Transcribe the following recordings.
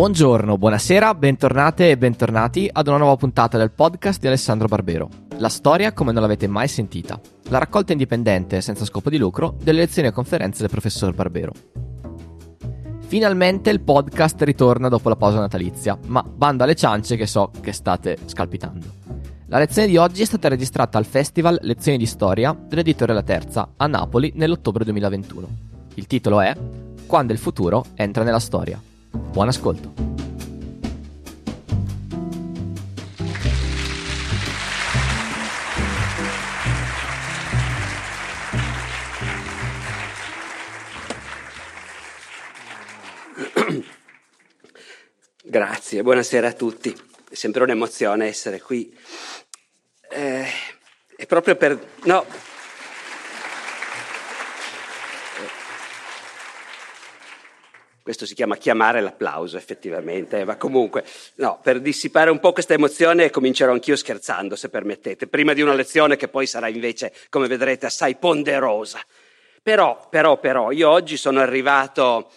Buongiorno, buonasera, bentornate e bentornati ad una nuova puntata del podcast di Alessandro Barbero. La storia come non l'avete mai sentita. La raccolta indipendente, senza scopo di lucro, delle lezioni e conferenze del professor Barbero. Finalmente il podcast ritorna dopo la pausa natalizia, ma bando alle ciance che so che state scalpitando. La lezione di oggi è stata registrata al Festival Lezioni di Storia dell'editore La Terza a Napoli nell'ottobre 2021. Il titolo è Quando il futuro entra nella storia. Buon ascolto. Grazie, buonasera a tutti. È sempre un'emozione essere qui. Eh, è proprio per... No, Questo si chiama chiamare l'applauso, effettivamente, ma comunque, no, per dissipare un po' questa emozione comincerò anch'io scherzando, se permettete, prima di una lezione che poi sarà invece, come vedrete, assai ponderosa. Però, però, però, io oggi sono arrivato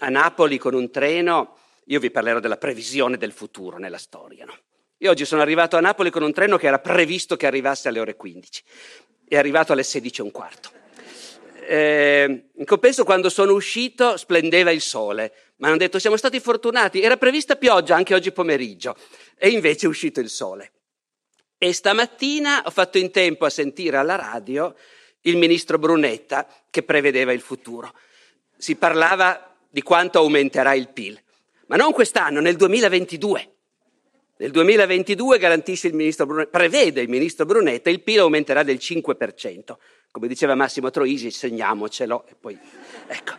a Napoli con un treno, io vi parlerò della previsione del futuro nella storia, no? Io oggi sono arrivato a Napoli con un treno che era previsto che arrivasse alle ore 15, è arrivato alle 16 e un quarto eh, in compenso quando sono uscito splendeva il sole, ma hanno detto siamo stati fortunati, era prevista pioggia anche oggi pomeriggio e invece è uscito il sole. E stamattina ho fatto in tempo a sentire alla radio il ministro Brunetta che prevedeva il futuro. Si parlava di quanto aumenterà il PIL, ma non quest'anno, nel 2022. Nel 2022 garantisce il ministro Brunetta, prevede il ministro Brunetta, il PIL aumenterà del 5%. Come diceva Massimo Troisi, segniamocelo e poi... Ecco.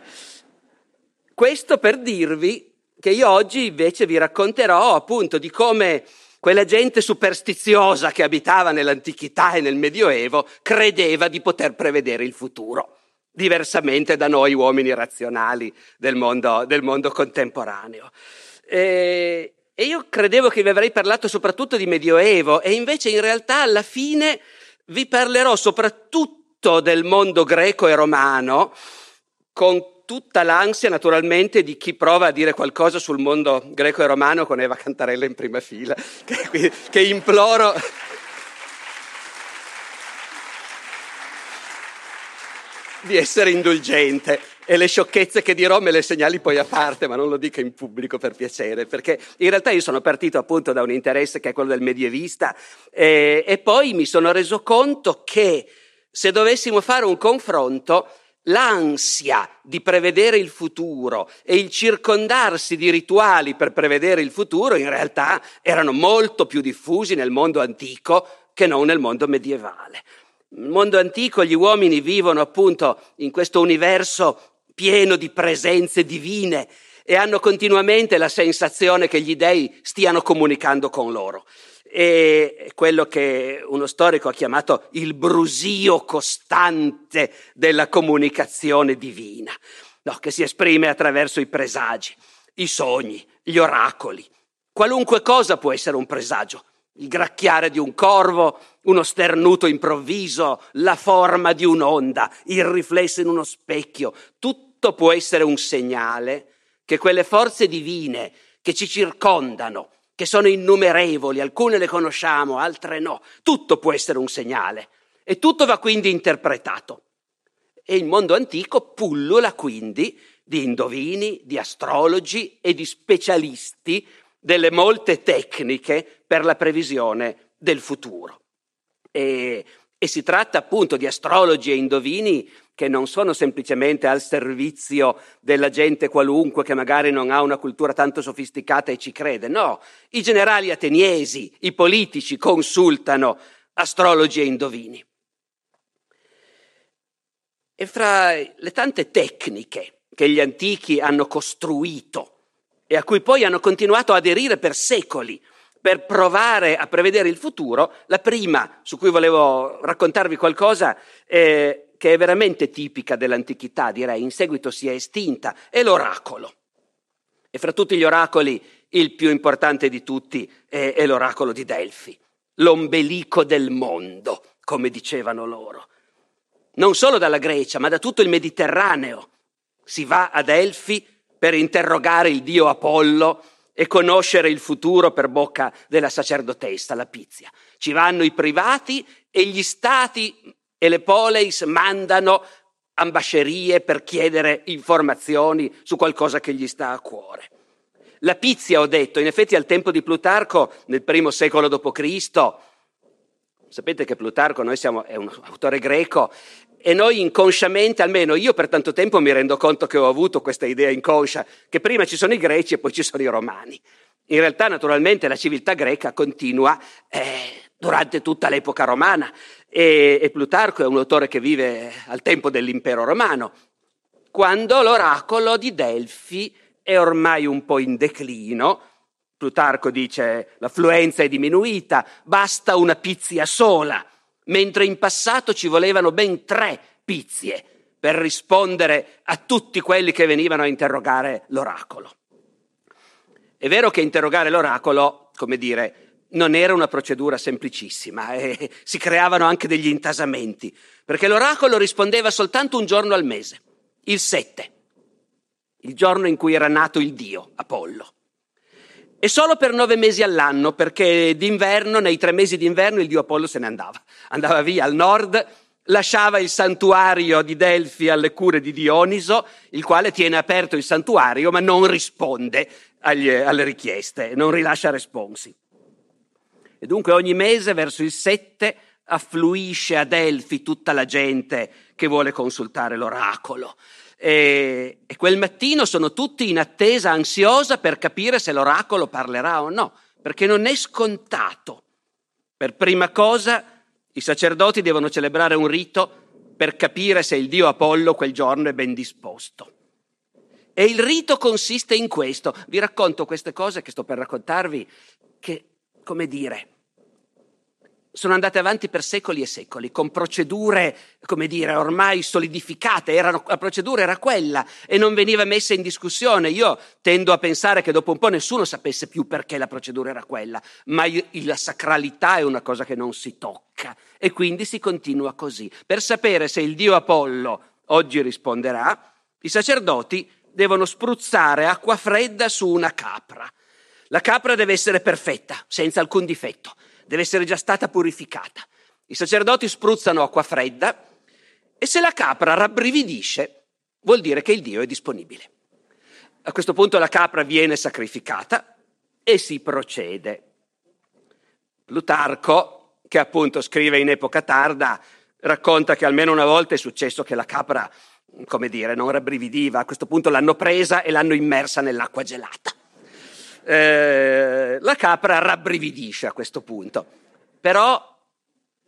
Questo per dirvi che io oggi invece vi racconterò appunto di come quella gente superstiziosa che abitava nell'antichità e nel Medioevo credeva di poter prevedere il futuro, diversamente da noi uomini razionali del mondo, del mondo contemporaneo. E, e io credevo che vi avrei parlato soprattutto di Medioevo e invece in realtà alla fine vi parlerò soprattutto tutto del mondo greco e romano, con tutta l'ansia naturalmente di chi prova a dire qualcosa sul mondo greco e romano con Eva Cantarella in prima fila, che, che imploro. di essere indulgente e le sciocchezze che dirò me le segnali poi a parte, ma non lo dica in pubblico per piacere, perché in realtà io sono partito appunto da un interesse che è quello del medievista e, e poi mi sono reso conto che se dovessimo fare un confronto, l'ansia di prevedere il futuro e il circondarsi di rituali per prevedere il futuro in realtà erano molto più diffusi nel mondo antico che non nel mondo medievale. Nel mondo antico gli uomini vivono appunto in questo universo pieno di presenze divine e hanno continuamente la sensazione che gli dei stiano comunicando con loro è quello che uno storico ha chiamato il brusio costante della comunicazione divina, no, che si esprime attraverso i presagi, i sogni, gli oracoli. Qualunque cosa può essere un presagio. Il gracchiare di un corvo, uno sternuto improvviso, la forma di un'onda, il riflesso in uno specchio, tutto può essere un segnale che quelle forze divine che ci circondano, che sono innumerevoli, alcune le conosciamo, altre no. Tutto può essere un segnale e tutto va quindi interpretato. E il mondo antico pullula quindi di indovini, di astrologi e di specialisti delle molte tecniche per la previsione del futuro. E, e si tratta appunto di astrologi e indovini che non sono semplicemente al servizio della gente qualunque che magari non ha una cultura tanto sofisticata e ci crede. No, i generali ateniesi, i politici consultano astrologi e indovini. E fra le tante tecniche che gli antichi hanno costruito e a cui poi hanno continuato a aderire per secoli, per provare a prevedere il futuro, la prima su cui volevo raccontarvi qualcosa è che è veramente tipica dell'antichità, direi, in seguito si è estinta, è l'oracolo. E fra tutti gli oracoli il più importante di tutti è, è l'oracolo di Delfi, l'ombelico del mondo, come dicevano loro. Non solo dalla Grecia, ma da tutto il Mediterraneo. Si va a Delfi per interrogare il dio Apollo e conoscere il futuro per bocca della sacerdotessa, la Pizia. Ci vanno i privati e gli stati e le poleis mandano ambascerie per chiedere informazioni su qualcosa che gli sta a cuore. La Pizia, ho detto, in effetti al tempo di Plutarco, nel primo secolo d.C., sapete che Plutarco siamo, è un autore greco e noi inconsciamente, almeno io per tanto tempo mi rendo conto che ho avuto questa idea inconscia, che prima ci sono i greci e poi ci sono i romani. In realtà, naturalmente, la civiltà greca continua eh, durante tutta l'epoca romana e, e Plutarco è un autore che vive al tempo dell'impero romano, quando l'oracolo di Delfi è ormai un po' in declino. Plutarco dice l'affluenza è diminuita, basta una pizia sola mentre in passato ci volevano ben tre pizzie per rispondere a tutti quelli che venivano a interrogare l'oracolo. È vero che interrogare l'oracolo, come dire, non era una procedura semplicissima e si creavano anche degli intasamenti, perché l'oracolo rispondeva soltanto un giorno al mese, il 7, il giorno in cui era nato il dio Apollo. E solo per nove mesi all'anno, perché d'inverno, nei tre mesi d'inverno, il dio Apollo se ne andava. Andava via al nord, lasciava il santuario di Delfi alle cure di Dioniso, il quale tiene aperto il santuario ma non risponde agli, alle richieste, non rilascia responsi. E dunque ogni mese verso il 7 affluisce a Delfi tutta la gente che vuole consultare l'oracolo. E, e quel mattino sono tutti in attesa ansiosa per capire se l'oracolo parlerà o no, perché non è scontato. Per prima cosa i sacerdoti devono celebrare un rito per capire se il dio Apollo quel giorno è ben disposto. E il rito consiste in questo. Vi racconto queste cose che sto per raccontarvi, che, come dire, sono andate avanti per secoli e secoli, con procedure, come dire, ormai solidificate, Erano, la procedura era quella e non veniva messa in discussione. Io tendo a pensare che dopo un po' nessuno sapesse più perché la procedura era quella, ma la sacralità è una cosa che non si tocca e quindi si continua così. Per sapere se il dio Apollo oggi risponderà, i sacerdoti devono spruzzare acqua fredda su una capra. La capra deve essere perfetta, senza alcun difetto deve essere già stata purificata. I sacerdoti spruzzano acqua fredda e se la capra rabbrividisce vuol dire che il Dio è disponibile. A questo punto la capra viene sacrificata e si procede. Plutarco, che appunto scrive in epoca tarda, racconta che almeno una volta è successo che la capra, come dire, non rabbrividiva, a questo punto l'hanno presa e l'hanno immersa nell'acqua gelata. Eh, la capra rabbrividisce a questo punto. Però,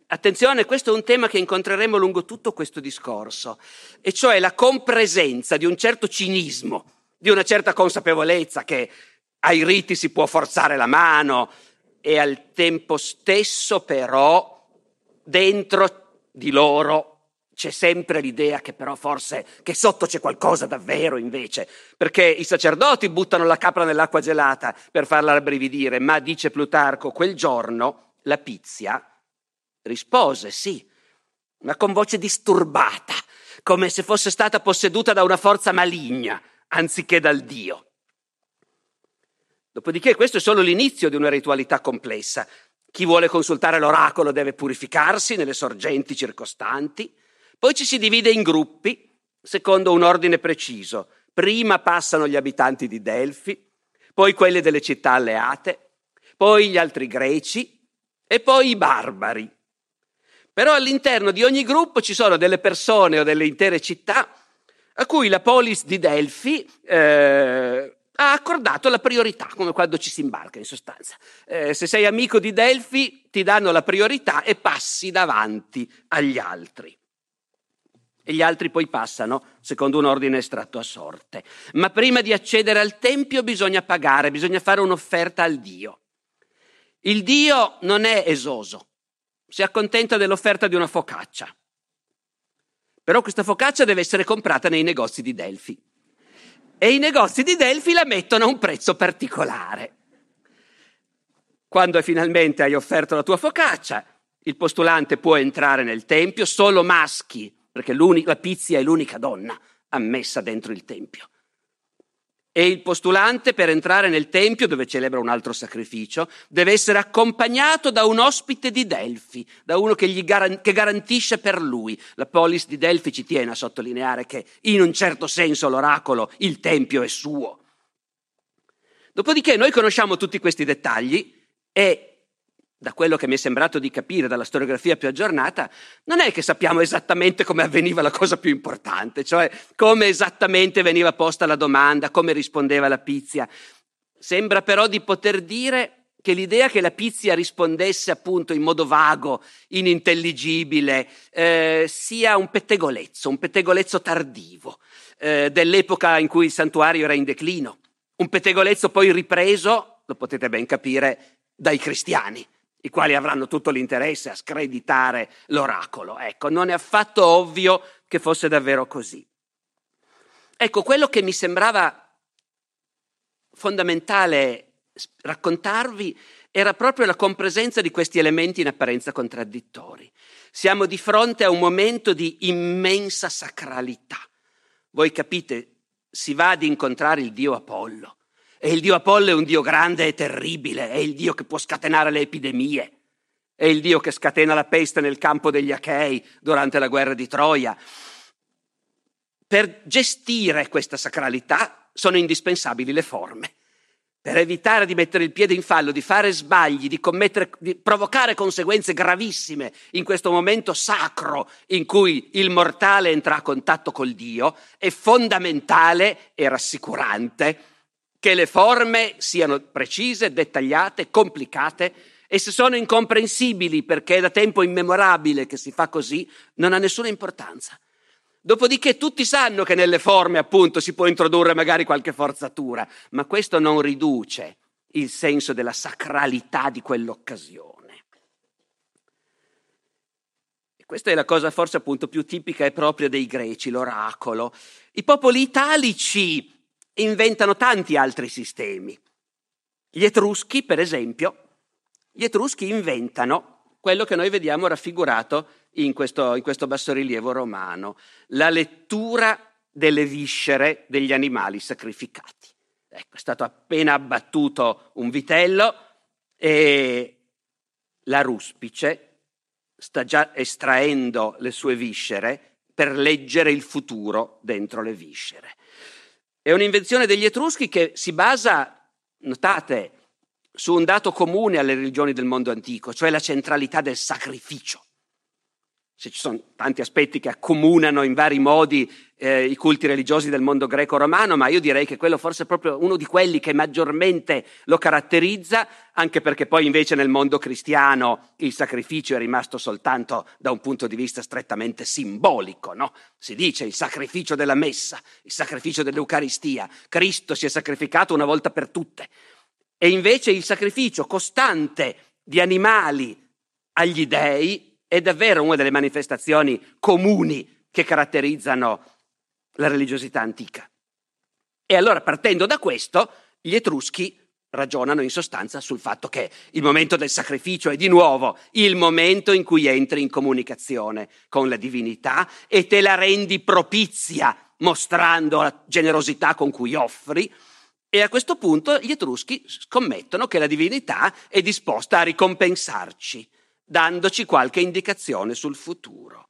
attenzione, questo è un tema che incontreremo lungo tutto questo discorso, e cioè la compresenza di un certo cinismo, di una certa consapevolezza che ai riti si può forzare la mano e al tempo stesso però dentro di loro c'è sempre l'idea che però forse che sotto c'è qualcosa davvero invece, perché i sacerdoti buttano la capra nell'acqua gelata per farla rabbrividire, ma dice Plutarco, quel giorno la Pizia rispose sì, ma con voce disturbata, come se fosse stata posseduta da una forza maligna, anziché dal Dio. Dopodiché questo è solo l'inizio di una ritualità complessa. Chi vuole consultare l'oracolo deve purificarsi nelle sorgenti circostanti, poi ci si divide in gruppi secondo un ordine preciso. Prima passano gli abitanti di Delfi, poi quelli delle città alleate, poi gli altri greci e poi i barbari. Però all'interno di ogni gruppo ci sono delle persone o delle intere città a cui la polis di Delfi eh, ha accordato la priorità, come quando ci si imbarca in sostanza. Eh, se sei amico di Delfi ti danno la priorità e passi davanti agli altri e gli altri poi passano secondo un ordine estratto a sorte. Ma prima di accedere al Tempio bisogna pagare, bisogna fare un'offerta al Dio. Il Dio non è esoso, si accontenta dell'offerta di una focaccia. Però questa focaccia deve essere comprata nei negozi di Delfi. E i negozi di Delfi la mettono a un prezzo particolare. Quando finalmente hai offerto la tua focaccia, il postulante può entrare nel Tempio, solo maschi perché la Pizia è l'unica donna ammessa dentro il Tempio. e il postulante per entrare nel tempio dove celebra un altro sacrificio deve essere accompagnato da un ospite di Delfi, da uno che, garan- che garantisce per lui. La polis di Delfi ci tiene a sottolineare che in un certo senso l'oracolo, il tempio è suo. Dopodiché noi conosciamo tutti questi dettagli e da quello che mi è sembrato di capire dalla storiografia più aggiornata, non è che sappiamo esattamente come avveniva la cosa più importante, cioè come esattamente veniva posta la domanda, come rispondeva la Pizia. Sembra però di poter dire che l'idea che la Pizia rispondesse appunto in modo vago, inintelligibile, eh, sia un pettegolezzo, un pettegolezzo tardivo eh, dell'epoca in cui il santuario era in declino, un pettegolezzo poi ripreso, lo potete ben capire, dai cristiani i quali avranno tutto l'interesse a screditare l'oracolo. Ecco, non è affatto ovvio che fosse davvero così. Ecco, quello che mi sembrava fondamentale raccontarvi era proprio la compresenza di questi elementi in apparenza contraddittori. Siamo di fronte a un momento di immensa sacralità. Voi capite, si va ad incontrare il dio Apollo e il dio Apollo è un dio grande e terribile, è il dio che può scatenare le epidemie, è il dio che scatena la peste nel campo degli Achei durante la guerra di Troia. Per gestire questa sacralità sono indispensabili le forme. Per evitare di mettere il piede in fallo, di fare sbagli, di, di provocare conseguenze gravissime in questo momento sacro in cui il mortale entra a contatto col Dio, è fondamentale e rassicurante che le forme siano precise, dettagliate, complicate e se sono incomprensibili perché è da tempo immemorabile che si fa così, non ha nessuna importanza. Dopodiché tutti sanno che nelle forme appunto si può introdurre magari qualche forzatura, ma questo non riduce il senso della sacralità di quell'occasione. E questa è la cosa forse appunto più tipica e propria dei greci, l'oracolo. I popoli italici inventano tanti altri sistemi. Gli Etruschi, per esempio, gli Etruschi inventano quello che noi vediamo raffigurato in questo, in questo bassorilievo romano, la lettura delle viscere degli animali sacrificati. Ecco, è stato appena abbattuto un vitello e la ruspice sta già estraendo le sue viscere per leggere il futuro dentro le viscere. È un'invenzione degli Etruschi che si basa, notate, su un dato comune alle religioni del mondo antico, cioè la centralità del sacrificio. Se ci sono tanti aspetti che accomunano in vari modi eh, i culti religiosi del mondo greco-romano, ma io direi che quello forse è proprio uno di quelli che maggiormente lo caratterizza, anche perché poi invece nel mondo cristiano il sacrificio è rimasto soltanto da un punto di vista strettamente simbolico, no? Si dice il sacrificio della messa, il sacrificio dell'Eucaristia, Cristo si è sacrificato una volta per tutte. E invece il sacrificio costante di animali agli dei è davvero una delle manifestazioni comuni che caratterizzano la religiosità antica. E allora partendo da questo, gli Etruschi ragionano in sostanza sul fatto che il momento del sacrificio è di nuovo il momento in cui entri in comunicazione con la divinità e te la rendi propizia mostrando la generosità con cui offri. E a questo punto gli Etruschi scommettono che la divinità è disposta a ricompensarci, dandoci qualche indicazione sul futuro.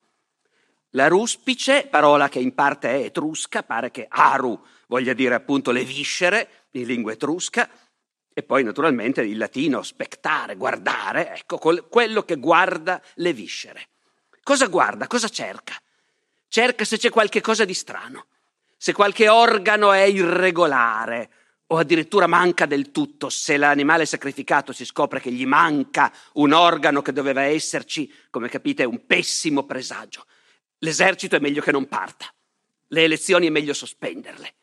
La ruspice, parola che in parte è etrusca, pare che aru voglia dire appunto le viscere in lingua etrusca, e poi naturalmente il latino spectare, guardare, ecco quello che guarda le viscere. Cosa guarda? Cosa cerca? Cerca se c'è qualche cosa di strano, se qualche organo è irregolare o addirittura manca del tutto, se l'animale sacrificato si scopre che gli manca un organo che doveva esserci, come capite è un pessimo presagio. L'esercito è meglio che non parta, le elezioni è meglio sospenderle.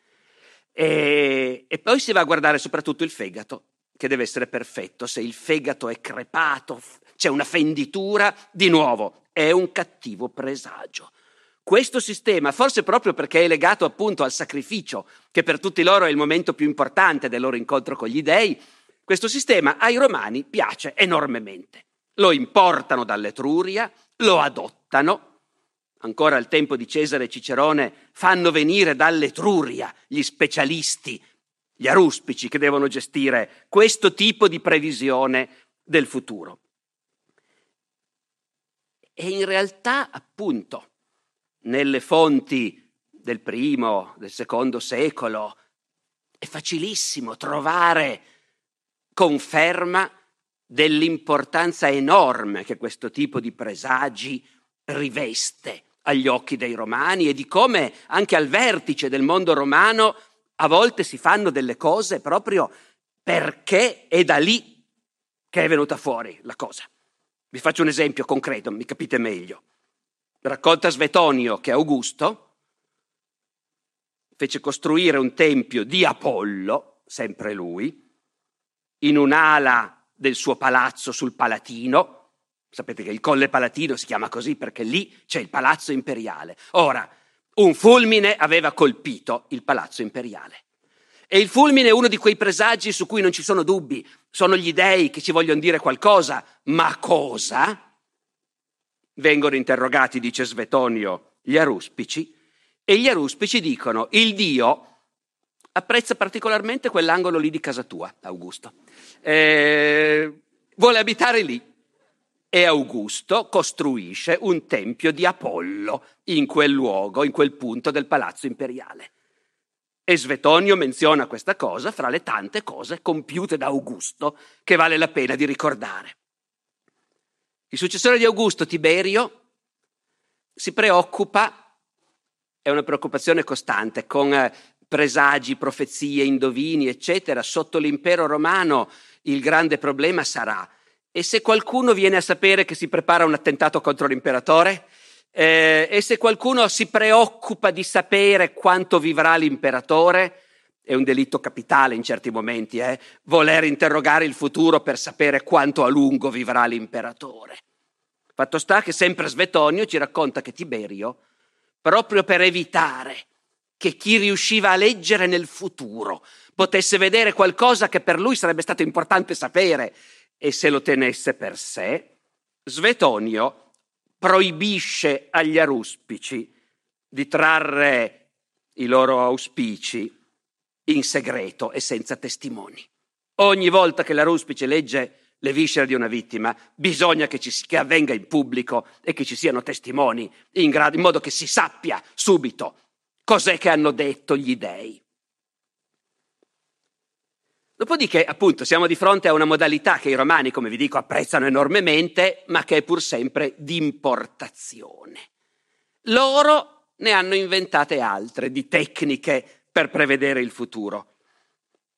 E, e poi si va a guardare soprattutto il fegato, che deve essere perfetto. Se il fegato è crepato, c'è una fenditura, di nuovo è un cattivo presagio. Questo sistema, forse proprio perché è legato appunto al sacrificio, che per tutti loro è il momento più importante del loro incontro con gli dei, questo sistema ai romani piace enormemente. Lo importano dall'Etruria, lo adottano ancora al tempo di Cesare e Cicerone, fanno venire dall'Etruria gli specialisti gli aruspici che devono gestire questo tipo di previsione del futuro. E in realtà, appunto, nelle fonti del primo, del secondo secolo, è facilissimo trovare conferma dell'importanza enorme che questo tipo di presagi riveste agli occhi dei romani e di come anche al vertice del mondo romano a volte si fanno delle cose proprio perché è da lì che è venuta fuori la cosa. Vi faccio un esempio concreto, mi capite meglio. Racconta Svetonio che Augusto fece costruire un tempio di Apollo, sempre lui, in un'ala del suo palazzo sul Palatino. Sapete che il Colle Palatino si chiama così perché lì c'è il palazzo imperiale. Ora, un fulmine aveva colpito il palazzo imperiale. E il fulmine è uno di quei presagi su cui non ci sono dubbi. Sono gli dei che ci vogliono dire qualcosa. Ma cosa? Vengono interrogati, dice Svetonio, gli aruspici, e gli aruspici dicono: il Dio apprezza particolarmente quell'angolo lì di casa tua, Augusto. Eh, vuole abitare lì. E Augusto costruisce un tempio di Apollo in quel luogo, in quel punto del palazzo imperiale. E Svetonio menziona questa cosa fra le tante cose compiute da Augusto che vale la pena di ricordare. Il successore di Augusto, Tiberio, si preoccupa, è una preoccupazione costante, con eh, presagi, profezie, indovini, eccetera. Sotto l'impero romano il grande problema sarà e se qualcuno viene a sapere che si prepara un attentato contro l'imperatore? Eh, e se qualcuno si preoccupa di sapere quanto vivrà l'imperatore? È un delitto capitale in certi momenti, eh? voler interrogare il futuro per sapere quanto a lungo vivrà l'imperatore. Fatto sta che sempre Svetonio ci racconta che Tiberio, proprio per evitare che chi riusciva a leggere nel futuro potesse vedere qualcosa che per lui sarebbe stato importante sapere e se lo tenesse per sé, Svetonio proibisce agli aruspici di trarre i loro auspici in segreto e senza testimoni. Ogni volta che l'aruspice legge le viscere di una vittima, bisogna che, ci, che avvenga in pubblico e che ci siano testimoni in, grado, in modo che si sappia subito cos'è che hanno detto gli dei. Dopodiché, appunto, siamo di fronte a una modalità che i romani, come vi dico, apprezzano enormemente, ma che è pur sempre di importazione. Loro ne hanno inventate altre, di tecniche per prevedere il futuro,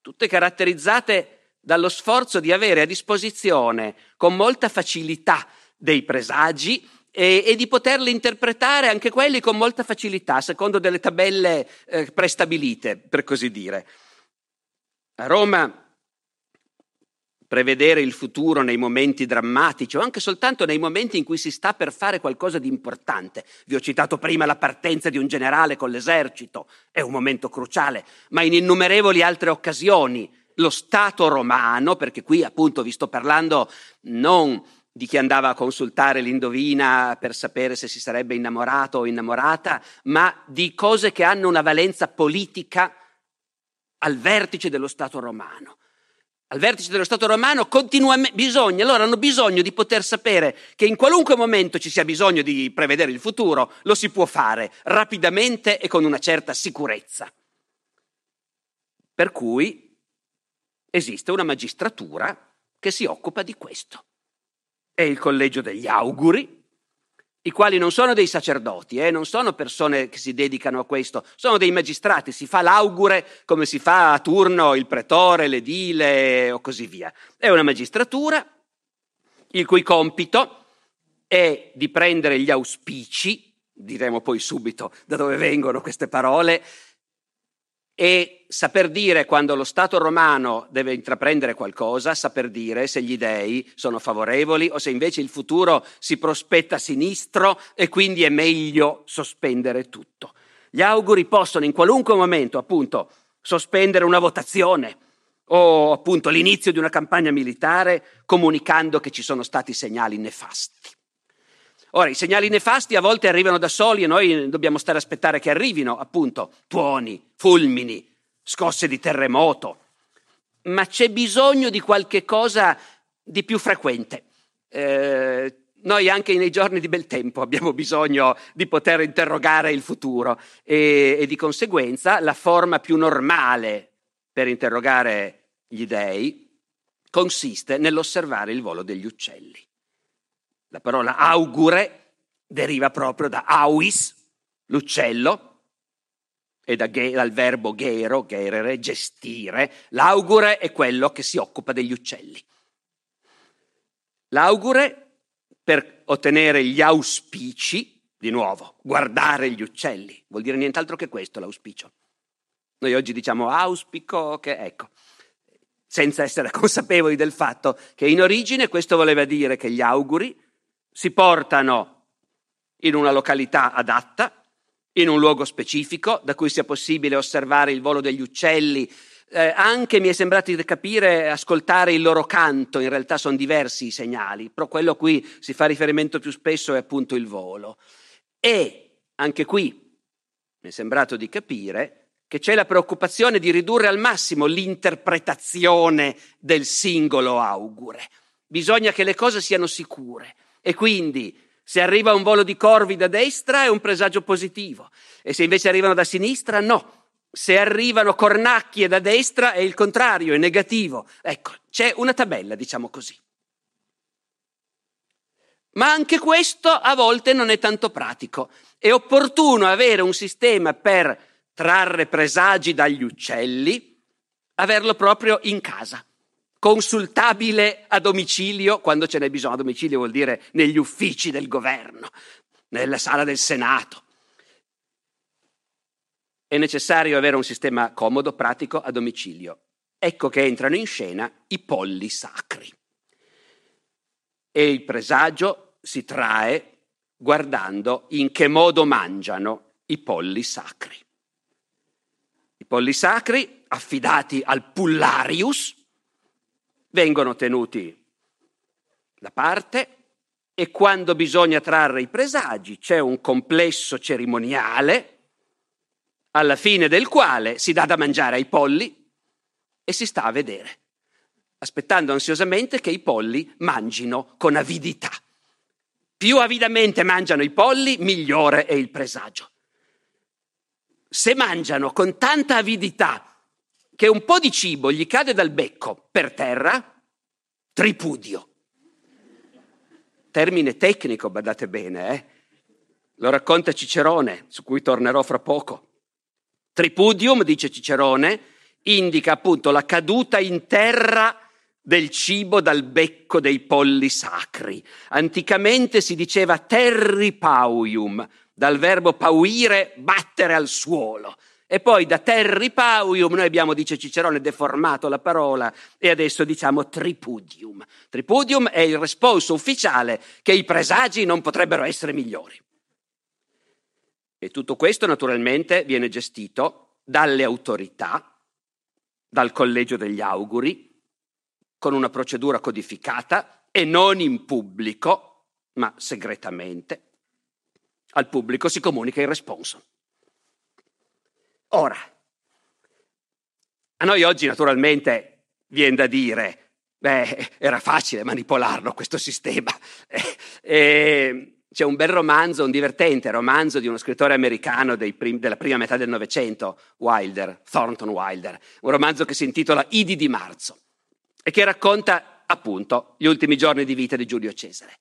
tutte caratterizzate dallo sforzo di avere a disposizione con molta facilità dei presagi e, e, di poterli interpretare anche quelli con molta facilità, secondo delle tabelle eh, prestabilite, per così dire. A Roma prevedere il futuro nei momenti drammatici o anche soltanto nei momenti in cui si sta per fare qualcosa di importante. Vi ho citato prima la partenza di un generale con l'esercito, è un momento cruciale, ma in innumerevoli altre occasioni lo Stato romano, perché qui appunto vi sto parlando non di chi andava a consultare l'indovina per sapere se si sarebbe innamorato o innamorata, ma di cose che hanno una valenza politica al vertice dello Stato romano. Al vertice dello Stato romano continuamente bisogna, loro hanno bisogno di poter sapere che in qualunque momento ci sia bisogno di prevedere il futuro, lo si può fare rapidamente e con una certa sicurezza. Per cui esiste una magistratura che si occupa di questo. È il collegio degli auguri, i quali non sono dei sacerdoti, eh, non sono persone che si dedicano a questo, sono dei magistrati, si fa l'augure come si fa a turno il pretore, l'edile o così via. È una magistratura il cui compito è di prendere gli auspici, diremo poi subito da dove vengono queste parole, e saper dire quando lo Stato romano deve intraprendere qualcosa, saper dire se gli dei sono favorevoli o se invece il futuro si prospetta sinistro e quindi è meglio sospendere tutto. Gli auguri possono in qualunque momento, appunto, sospendere una votazione o appunto l'inizio di una campagna militare comunicando che ci sono stati segnali nefasti. Ora, i segnali nefasti a volte arrivano da soli e noi dobbiamo stare a aspettare che arrivino, appunto, tuoni, fulmini, scosse di terremoto, ma c'è bisogno di qualche cosa di più frequente. Eh, noi anche nei giorni di bel tempo abbiamo bisogno di poter interrogare il futuro e, e di conseguenza la forma più normale per interrogare gli dèi consiste nell'osservare il volo degli uccelli. La parola augure deriva proprio da auis, l'uccello, e da ge- dal verbo gero, gerere, gestire. L'augure è quello che si occupa degli uccelli. L'augure per ottenere gli auspici, di nuovo, guardare gli uccelli, vuol dire nient'altro che questo l'auspicio. Noi oggi diciamo auspico che, ecco, senza essere consapevoli del fatto che in origine questo voleva dire che gli auguri si portano in una località adatta, in un luogo specifico, da cui sia possibile osservare il volo degli uccelli. Eh, anche mi è sembrato di capire, ascoltare il loro canto, in realtà sono diversi i segnali, però quello a cui si fa riferimento più spesso è appunto il volo. E anche qui mi è sembrato di capire che c'è la preoccupazione di ridurre al massimo l'interpretazione del singolo augure. Bisogna che le cose siano sicure e quindi se arriva un volo di corvi da destra è un presagio positivo e se invece arrivano da sinistra no. Se arrivano cornacchie da destra è il contrario, è negativo. Ecco, c'è una tabella, diciamo così. Ma anche questo a volte non è tanto pratico. È opportuno avere un sistema per trarre presagi dagli uccelli, averlo proprio in casa consultabile a domicilio quando ce n'è bisogno. A domicilio vuol dire negli uffici del governo, nella sala del Senato. È necessario avere un sistema comodo, pratico, a domicilio. Ecco che entrano in scena i polli sacri. E il presagio si trae guardando in che modo mangiano i polli sacri. I polli sacri, affidati al Pullarius, vengono tenuti da parte e quando bisogna trarre i presagi c'è un complesso cerimoniale alla fine del quale si dà da mangiare ai polli e si sta a vedere, aspettando ansiosamente che i polli mangino con avidità. Più avidamente mangiano i polli, migliore è il presagio. Se mangiano con tanta avidità che un po' di cibo gli cade dal becco per terra, tripudio. Termine tecnico, badate bene, eh? Lo racconta Cicerone, su cui tornerò fra poco. Tripudium, dice Cicerone, indica appunto la caduta in terra del cibo dal becco dei polli sacri. Anticamente si diceva terri pauium, dal verbo pauire, battere al suolo. E poi da terri pauium noi abbiamo, dice Cicerone, deformato la parola e adesso diciamo tripudium. Tripudium è il responso ufficiale che i presagi non potrebbero essere migliori. E tutto questo naturalmente viene gestito dalle autorità, dal collegio degli auguri, con una procedura codificata e non in pubblico, ma segretamente. Al pubblico si comunica il responso. Ora, a noi oggi naturalmente viene da dire, beh, era facile manipolarlo questo sistema. e c'è un bel romanzo, un divertente romanzo di uno scrittore americano prim- della prima metà del Novecento, Wilder, Thornton Wilder, un romanzo che si intitola Idi di marzo e che racconta appunto gli ultimi giorni di vita di Giulio Cesare.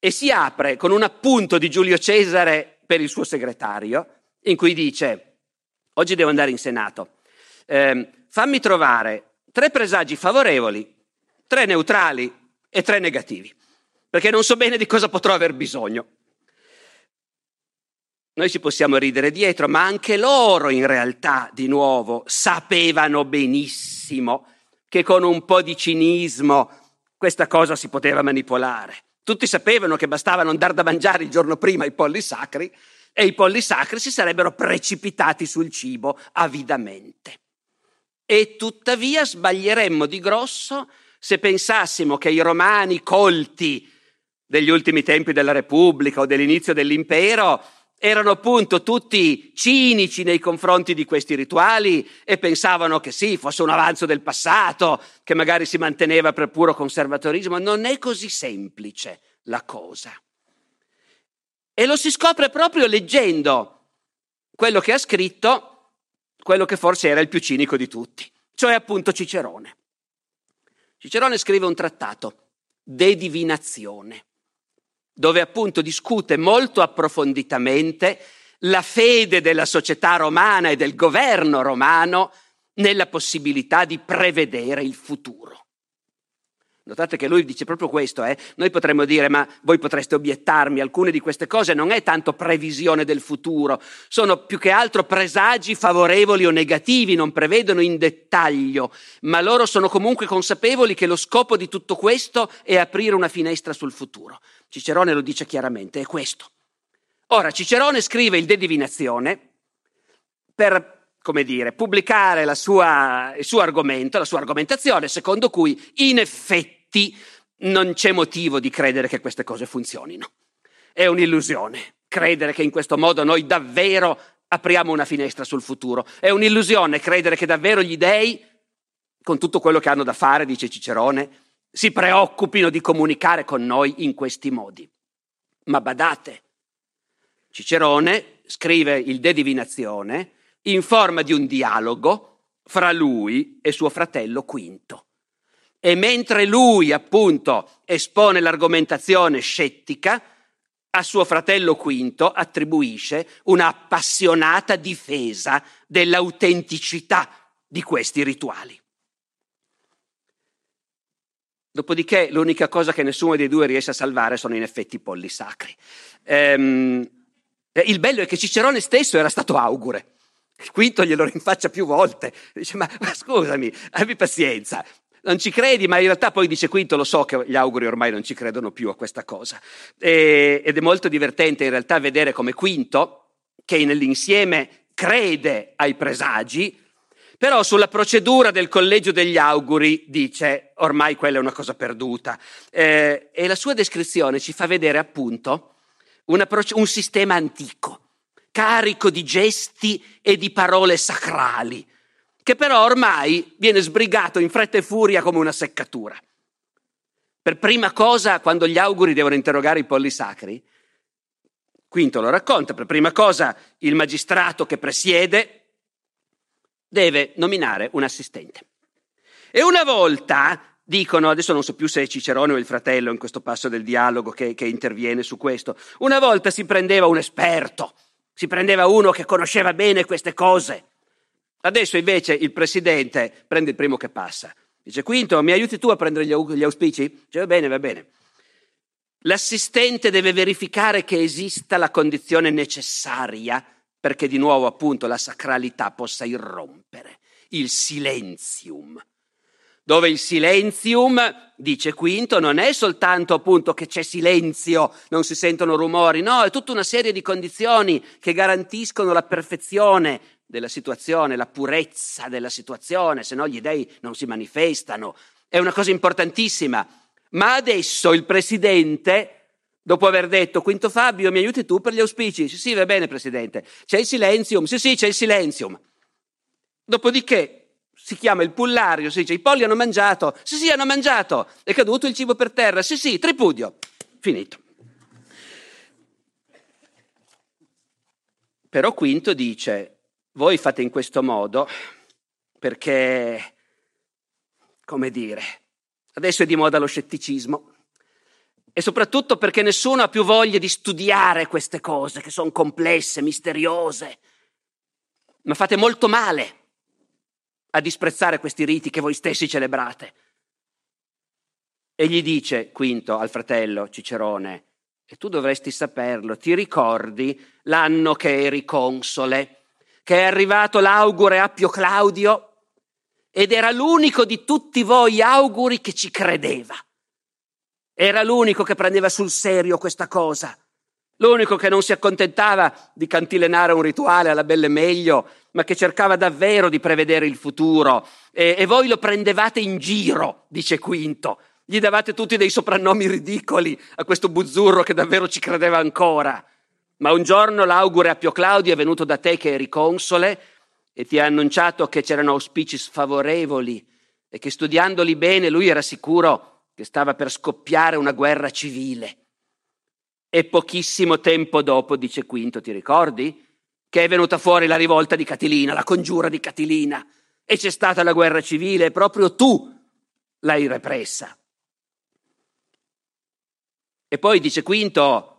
E si apre con un appunto di Giulio Cesare per il suo segretario, in cui dice oggi devo andare in Senato, eh, fammi trovare tre presagi favorevoli, tre neutrali e tre negativi, perché non so bene di cosa potrò aver bisogno. Noi ci possiamo ridere dietro, ma anche loro in realtà, di nuovo, sapevano benissimo che con un po' di cinismo questa cosa si poteva manipolare. Tutti sapevano che bastava non dar da mangiare il giorno prima i polli sacri e i polli sacri si sarebbero precipitati sul cibo avidamente. E tuttavia sbaglieremmo di grosso se pensassimo che i romani colti degli ultimi tempi della Repubblica o dell'inizio dell'impero erano appunto tutti cinici nei confronti di questi rituali e pensavano che sì, fosse un avanzo del passato, che magari si manteneva per puro conservatorismo. Non è così semplice la cosa. E lo si scopre proprio leggendo quello che ha scritto, quello che forse era il più cinico di tutti, cioè appunto Cicerone. Cicerone scrive un trattato, De Divinazione dove appunto discute molto approfonditamente la fede della società romana e del governo romano nella possibilità di prevedere il futuro. Notate che lui dice proprio questo, eh? noi potremmo dire, ma voi potreste obiettarmi, alcune di queste cose non è tanto previsione del futuro, sono più che altro presagi favorevoli o negativi, non prevedono in dettaglio, ma loro sono comunque consapevoli che lo scopo di tutto questo è aprire una finestra sul futuro. Cicerone lo dice chiaramente, è questo. Ora, Cicerone scrive il De Divinazione per come dire, pubblicare sua, il suo argomento, la sua argomentazione, secondo cui in effetti non c'è motivo di credere che queste cose funzionino. È un'illusione credere che in questo modo noi davvero apriamo una finestra sul futuro. È un'illusione credere che davvero gli dèi, con tutto quello che hanno da fare, dice Cicerone, si preoccupino di comunicare con noi in questi modi. Ma badate, Cicerone scrive il De Divinazione in forma di un dialogo fra lui e suo fratello Quinto. E mentre lui appunto espone l'argomentazione scettica, a suo fratello Quinto attribuisce una appassionata difesa dell'autenticità di questi rituali. Dopodiché l'unica cosa che nessuno dei due riesce a salvare sono in effetti i polli sacri. Ehm, il bello è che Cicerone stesso era stato augure. Quinto glielo rinfaccia più volte. Dice, ma, ma scusami, abbi pazienza. Non ci credi, ma in realtà poi dice Quinto, lo so che gli auguri ormai non ci credono più a questa cosa. E, ed è molto divertente in realtà vedere come Quinto, che nell'insieme crede ai presagi, però sulla procedura del collegio degli auguri dice ormai quella è una cosa perduta. Eh, e la sua descrizione ci fa vedere appunto una, un sistema antico carico di gesti e di parole sacrali, che però ormai viene sbrigato in fretta e furia come una seccatura. Per prima cosa, quando gli auguri devono interrogare i polli sacri, Quinto lo racconta, per prima cosa il magistrato che presiede deve nominare un assistente. E una volta, dicono, adesso non so più se è Cicerone o il fratello in questo passo del dialogo che, che interviene su questo, una volta si prendeva un esperto, si prendeva uno che conosceva bene queste cose. Adesso invece il presidente prende il primo che passa. Dice, Quinto, mi aiuti tu a prendere gli auspici? Dice, va bene, va bene. L'assistente deve verificare che esista la condizione necessaria perché di nuovo appunto la sacralità possa irrompere, il silenzium dove il silenzium, dice Quinto, non è soltanto appunto che c'è silenzio, non si sentono rumori, no, è tutta una serie di condizioni che garantiscono la perfezione della situazione, la purezza della situazione, se no gli dei non si manifestano. È una cosa importantissima. Ma adesso il presidente, dopo aver detto Quinto Fabio, mi aiuti tu per gli auspici? Sì, sì, va bene, presidente. C'è il silenzium? Sì, sì, c'è il silenzium. Dopodiché si chiama il pullario, si dice i polli hanno mangiato, sì sì hanno mangiato, è caduto il cibo per terra, sì sì, tripudio, finito. Però Quinto dice, voi fate in questo modo perché, come dire, adesso è di moda lo scetticismo e soprattutto perché nessuno ha più voglia di studiare queste cose che sono complesse, misteriose, ma fate molto male a disprezzare questi riti che voi stessi celebrate. E gli dice, quinto, al fratello Cicerone, e tu dovresti saperlo, ti ricordi l'anno che eri console, che è arrivato l'augure Appio Claudio ed era l'unico di tutti voi auguri che ci credeva. Era l'unico che prendeva sul serio questa cosa. L'unico che non si accontentava di cantilenare un rituale alla belle meglio, ma che cercava davvero di prevedere il futuro. E, e voi lo prendevate in giro, dice Quinto. Gli davate tutti dei soprannomi ridicoli a questo buzzurro che davvero ci credeva ancora. Ma un giorno l'augure Appio Claudio è venuto da te che eri console e ti ha annunciato che c'erano auspici sfavorevoli e che studiandoli bene lui era sicuro che stava per scoppiare una guerra civile. E pochissimo tempo dopo, dice Quinto, ti ricordi? Che è venuta fuori la rivolta di Catilina, la congiura di Catilina, e c'è stata la guerra civile e proprio tu l'hai repressa. E poi dice Quinto,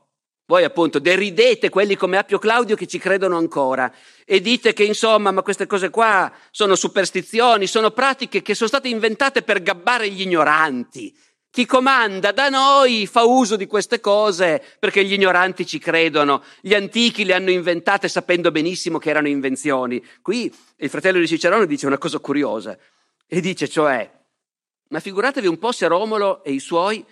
voi appunto deridete quelli come Appio Claudio che ci credono ancora e dite che insomma, ma queste cose qua sono superstizioni, sono pratiche che sono state inventate per gabbare gli ignoranti. Chi comanda da noi fa uso di queste cose perché gli ignoranti ci credono. Gli antichi le hanno inventate sapendo benissimo che erano invenzioni. Qui il fratello di Cicerone dice una cosa curiosa e dice cioè, ma figuratevi un po' se Romolo e i suoi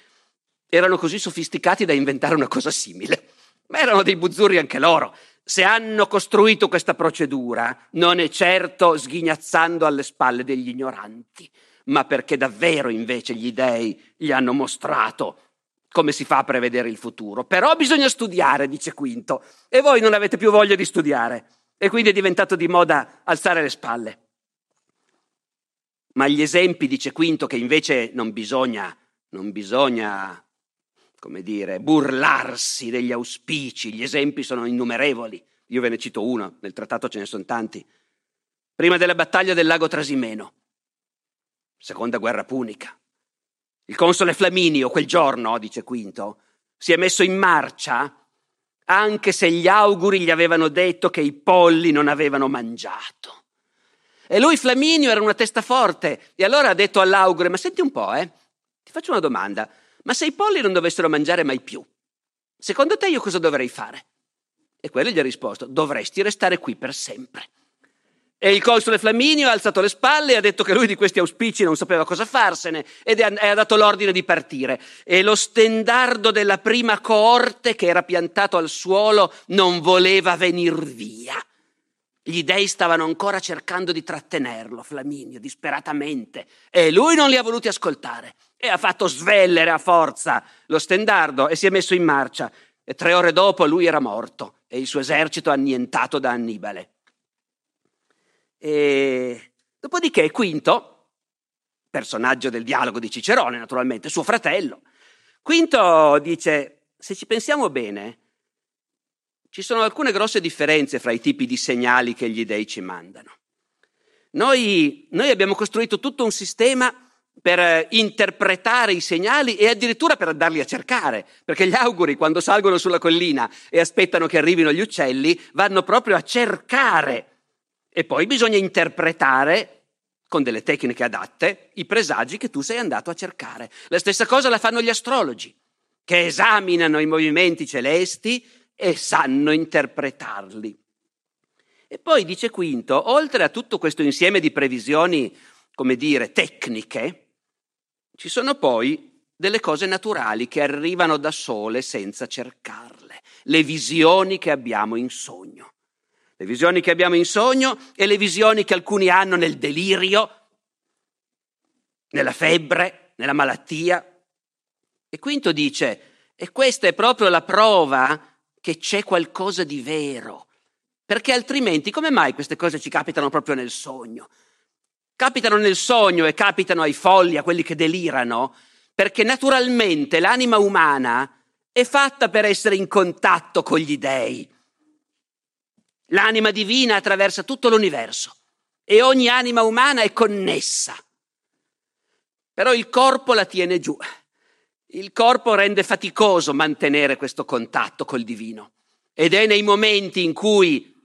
erano così sofisticati da inventare una cosa simile. Ma erano dei buzzurri anche loro. Se hanno costruito questa procedura, non è certo sghignazzando alle spalle degli ignoranti, ma perché davvero invece gli dèi gli hanno mostrato come si fa a prevedere il futuro. Però bisogna studiare, dice Quinto, e voi non avete più voglia di studiare, e quindi è diventato di moda alzare le spalle. Ma gli esempi, dice Quinto, che invece non bisogna, non bisogna come dire, burlarsi degli auspici, gli esempi sono innumerevoli. Io ve ne cito uno, nel trattato ce ne sono tanti. Prima della battaglia del lago Trasimeno, seconda guerra punica. Il console Flaminio quel giorno, dice Quinto, si è messo in marcia anche se gli auguri gli avevano detto che i polli non avevano mangiato. E lui, Flaminio, era una testa forte, e allora ha detto all'augure, ma senti un po', eh, ti faccio una domanda, ma se i polli non dovessero mangiare mai più, secondo te io cosa dovrei fare? E quello gli ha risposto, dovresti restare qui per sempre. E il console Flaminio ha alzato le spalle e ha detto che lui di questi auspici non sapeva cosa farsene ed ha dato l'ordine di partire. E lo stendardo della prima coorte che era piantato al suolo non voleva venir via. Gli dei stavano ancora cercando di trattenerlo, Flaminio, disperatamente, e lui non li ha voluti ascoltare e ha fatto svellere a forza lo stendardo e si è messo in marcia. E tre ore dopo lui era morto e il suo esercito annientato da Annibale. E dopodiché Quinto, personaggio del dialogo di Cicerone naturalmente, suo fratello, Quinto dice, se ci pensiamo bene, ci sono alcune grosse differenze fra i tipi di segnali che gli dei ci mandano. Noi, noi abbiamo costruito tutto un sistema per eh, interpretare i segnali e addirittura per andarli a cercare, perché gli auguri quando salgono sulla collina e aspettano che arrivino gli uccelli vanno proprio a cercare e poi bisogna interpretare con delle tecniche adatte i presagi che tu sei andato a cercare. La stessa cosa la fanno gli astrologi, che esaminano i movimenti celesti e sanno interpretarli. E poi dice Quinto, oltre a tutto questo insieme di previsioni, come dire, tecniche, ci sono poi delle cose naturali che arrivano da sole senza cercarle, le visioni che abbiamo in sogno. Le visioni che abbiamo in sogno e le visioni che alcuni hanno nel delirio, nella febbre, nella malattia. E Quinto dice, e questa è proprio la prova che c'è qualcosa di vero, perché altrimenti come mai queste cose ci capitano proprio nel sogno? Capitano nel sogno e capitano ai folli, a quelli che delirano, perché naturalmente l'anima umana è fatta per essere in contatto con gli dèi. L'anima divina attraversa tutto l'universo e ogni anima umana è connessa. Però il corpo la tiene giù. Il corpo rende faticoso mantenere questo contatto col divino ed è nei momenti in cui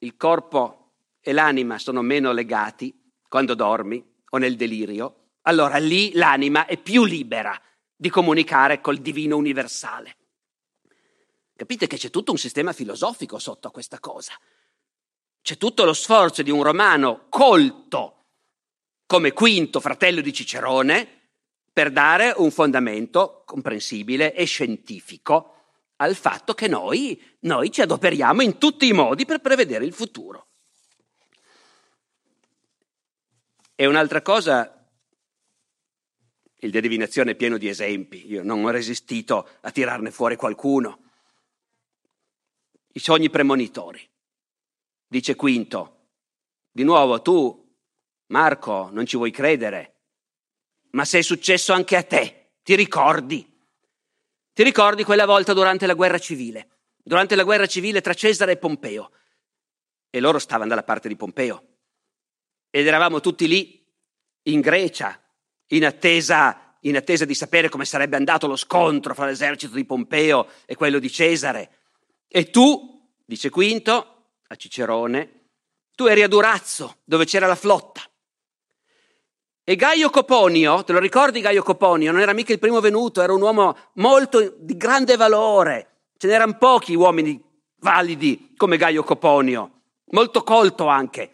il corpo e l'anima sono meno legati quando dormi o nel delirio, allora lì l'anima è più libera di comunicare col divino universale. Capite che c'è tutto un sistema filosofico sotto a questa cosa. C'è tutto lo sforzo di un romano colto come quinto fratello di Cicerone per dare un fondamento comprensibile e scientifico al fatto che noi, noi ci adoperiamo in tutti i modi per prevedere il futuro. E un'altra cosa, il di divinazione è pieno di esempi, io non ho resistito a tirarne fuori qualcuno. i sogni premonitori. Dice Quinto, di nuovo tu, Marco, non ci vuoi credere, ma se è successo anche a te, ti ricordi? Ti ricordi quella volta durante la guerra civile? Durante la guerra civile tra Cesare e Pompeo. E loro stavano dalla parte di Pompeo. Ed eravamo tutti lì, in Grecia, in attesa, in attesa di sapere come sarebbe andato lo scontro fra l'esercito di Pompeo e quello di Cesare. E tu, dice Quinto, a Cicerone, tu eri a Durazzo, dove c'era la flotta. E Gaio Coponio, te lo ricordi Gaio Coponio? Non era mica il primo venuto, era un uomo molto di grande valore. Ce n'erano pochi uomini validi come Gaio Coponio, molto colto anche.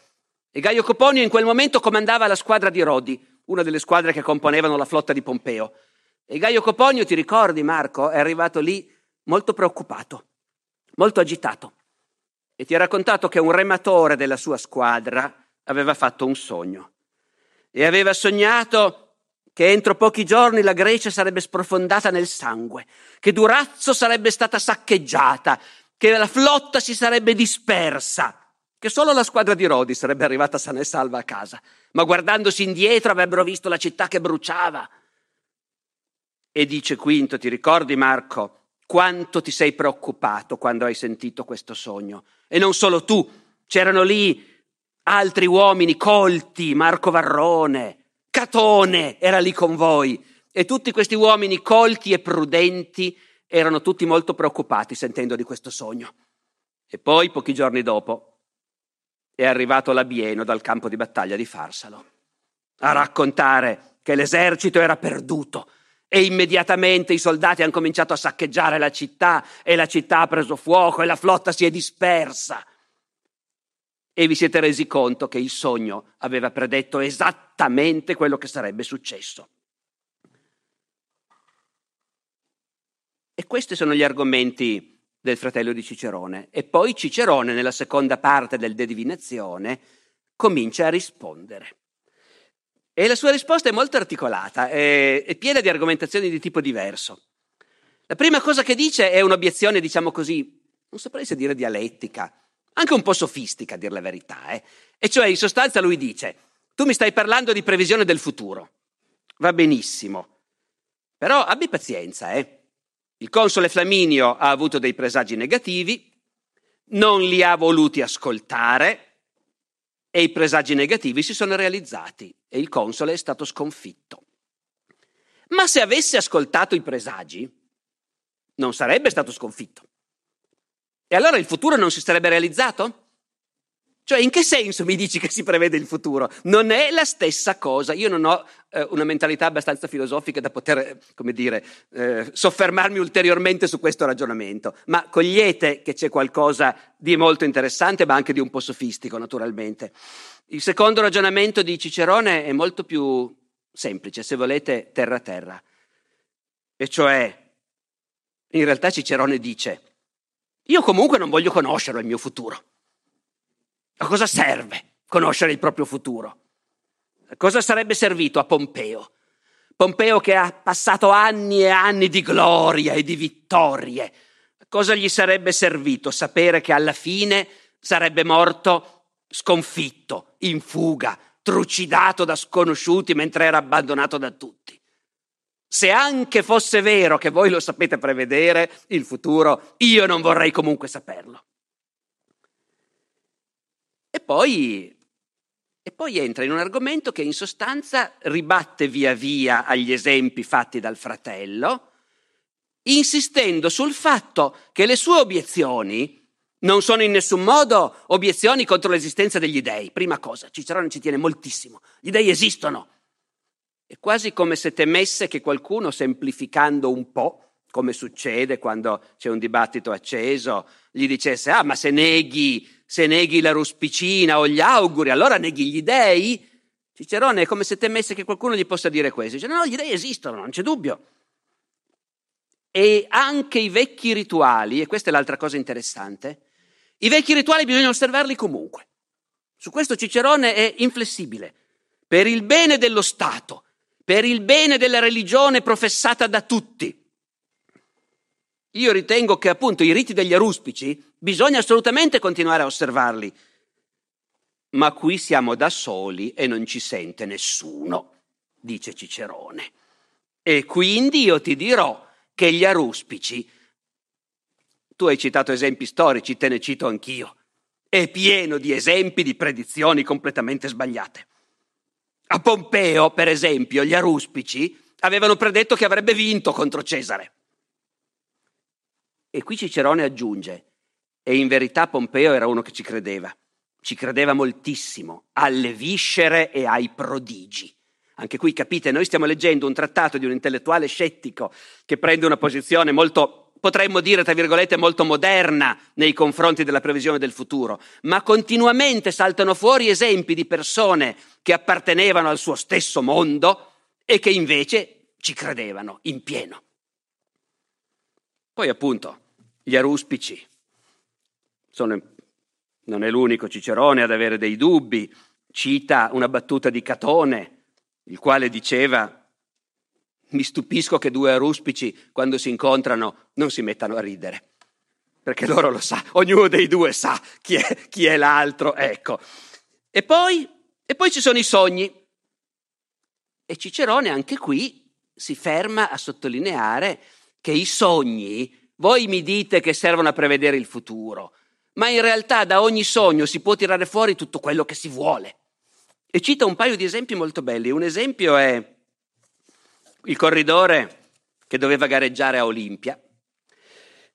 E Gaio Coponio in quel momento comandava la squadra di Rodi, una delle squadre che componevano la flotta di Pompeo. E Gaio Coponio, ti ricordi Marco, è arrivato lì molto preoccupato, molto agitato. E ti ha raccontato che un rematore della sua squadra aveva fatto un sogno e aveva sognato che entro pochi giorni la Grecia sarebbe sprofondata nel sangue, che Durazzo sarebbe stata saccheggiata, che la flotta si sarebbe dispersa, che solo la squadra di Rodi sarebbe arrivata sana e salva a casa, ma guardandosi indietro avrebbero visto la città che bruciava. E dice Quinto, ti ricordi Marco, quanto ti sei preoccupato quando hai sentito questo sogno? E non solo tu, c'erano lì altri uomini colti, Marco Varrone, Catone era lì con voi e tutti questi uomini colti e prudenti erano tutti molto preoccupati sentendo di questo sogno. E poi, pochi giorni dopo, è arrivato l'Abieno dal campo di battaglia di Farsalo a raccontare che l'esercito era perduto e immediatamente i soldati hanno cominciato a saccheggiare la città e la città ha preso fuoco e la flotta si è dispersa e vi siete resi conto che il sogno aveva predetto esattamente quello che sarebbe successo. E questi sono gli argomenti del fratello di Cicerone. E poi Cicerone, nella seconda parte del De Divinazione, comincia a rispondere. E la sua risposta è molto articolata, è, è piena di argomentazioni di tipo diverso. La prima cosa che dice è un'obiezione, diciamo così, non saprei se dire dialettica, anche un po' sofistica a dir la verità, eh? e cioè in sostanza lui dice, tu mi stai parlando di previsione del futuro, va benissimo, però abbi pazienza, eh? Il console Flaminio ha avuto dei presagi negativi, non li ha voluti ascoltare e i presagi negativi si sono realizzati e il console è stato sconfitto. Ma se avesse ascoltato i presagi, non sarebbe stato sconfitto. E allora il futuro non si sarebbe realizzato? Cioè, in che senso mi dici che si prevede il futuro? Non è la stessa cosa. Io non ho eh, una mentalità abbastanza filosofica da poter, come dire, eh, soffermarmi ulteriormente su questo ragionamento, ma cogliete che c'è qualcosa di molto interessante, ma anche di un po' sofistico, naturalmente. Il secondo ragionamento di Cicerone è molto più semplice, se volete, terra-terra. E cioè, in realtà Cicerone dice, io comunque non voglio conoscerlo il mio futuro. A cosa serve conoscere il proprio futuro? A cosa sarebbe servito a Pompeo? Pompeo che ha passato anni e anni di gloria e di vittorie. A cosa gli sarebbe servito sapere che alla fine sarebbe morto sconfitto, in fuga, trucidato da sconosciuti mentre era abbandonato da tutti? Se anche fosse vero che voi lo sapete prevedere, il futuro, io non vorrei comunque saperlo. Poi, e poi entra in un argomento che in sostanza ribatte via via agli esempi fatti dal fratello, insistendo sul fatto che le sue obiezioni non sono in nessun modo obiezioni contro l'esistenza degli dei. Prima cosa, Cicerone ci tiene moltissimo. Gli dei esistono. È quasi come se temesse che qualcuno, semplificando un po', come succede quando c'è un dibattito acceso, gli dicesse, ah, ma se neghi, se neghi la ruspicina o gli auguri, allora neghi gli dei? Cicerone è come se temesse che qualcuno gli possa dire questo. Dice, no, gli dei esistono, non c'è dubbio. E anche i vecchi rituali, e questa è l'altra cosa interessante, i vecchi rituali bisogna osservarli comunque. Su questo Cicerone è inflessibile. Per il bene dello Stato, per il bene della religione professata da tutti. Io ritengo che appunto i riti degli aruspici bisogna assolutamente continuare a osservarli. Ma qui siamo da soli e non ci sente nessuno, dice Cicerone. E quindi io ti dirò che gli aruspici, tu hai citato esempi storici, te ne cito anch'io, è pieno di esempi di predizioni completamente sbagliate. A Pompeo, per esempio, gli aruspici avevano predetto che avrebbe vinto contro Cesare. E qui Cicerone aggiunge, e in verità Pompeo era uno che ci credeva, ci credeva moltissimo, alle viscere e ai prodigi. Anche qui capite, noi stiamo leggendo un trattato di un intellettuale scettico che prende una posizione molto, potremmo dire, tra virgolette, molto moderna nei confronti della previsione del futuro, ma continuamente saltano fuori esempi di persone che appartenevano al suo stesso mondo e che invece ci credevano in pieno. Poi appunto gli aruspici sono, non è l'unico Cicerone ad avere dei dubbi, cita una battuta di Catone il quale diceva mi stupisco che due aruspici quando si incontrano non si mettano a ridere, perché loro lo sa, ognuno dei due sa chi è, chi è l'altro, ecco. E poi, e poi ci sono i sogni. E Cicerone anche qui si ferma a sottolineare che i sogni, voi mi dite che servono a prevedere il futuro, ma in realtà da ogni sogno si può tirare fuori tutto quello che si vuole. E cita un paio di esempi molto belli. Un esempio è il corridore che doveva gareggiare a Olimpia.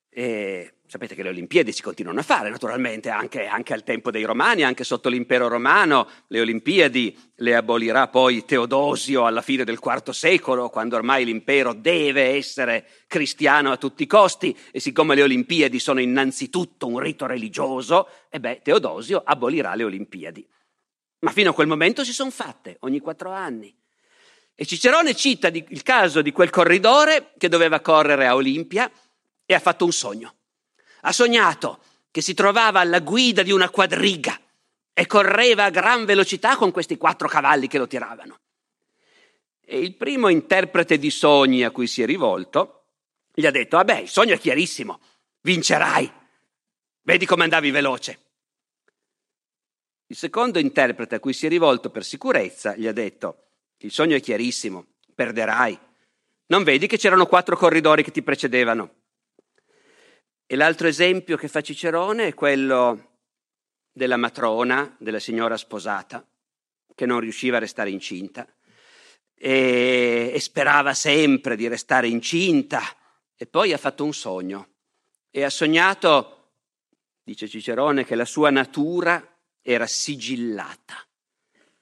E sapete che le Olimpiadi si continuano a fare, naturalmente, anche, anche, al tempo dei Romani, anche sotto l'impero romano. Le Olimpiadi le abolirà poi Teodosio alla fine del IV secolo, quando ormai l'impero deve essere cristiano a tutti i costi. E siccome le Olimpiadi sono innanzitutto un rito religioso, e beh, Teodosio abolirà le Olimpiadi. Ma fino a quel momento si sono fatte, ogni quattro anni. E Cicerone cita di, il caso di quel corridore che doveva correre a Olimpia e ha fatto un sogno. Ha sognato che si trovava alla guida di una quadriga e correva a gran velocità con questi quattro cavalli che lo tiravano. E il primo interprete di sogni a cui si è rivolto gli ha detto, vabbè, il sogno è chiarissimo, vincerai, vedi come andavi veloce. Il secondo interprete a cui si è rivolto per sicurezza gli ha detto, il sogno è chiarissimo, perderai. Non vedi che c'erano quattro corridori che ti precedevano? E l'altro esempio che fa Cicerone è quello della matrona, della signora sposata, che non riusciva a restare incinta e, e sperava sempre di restare incinta e poi ha fatto un sogno e ha sognato, dice Cicerone, che la sua natura era sigillata,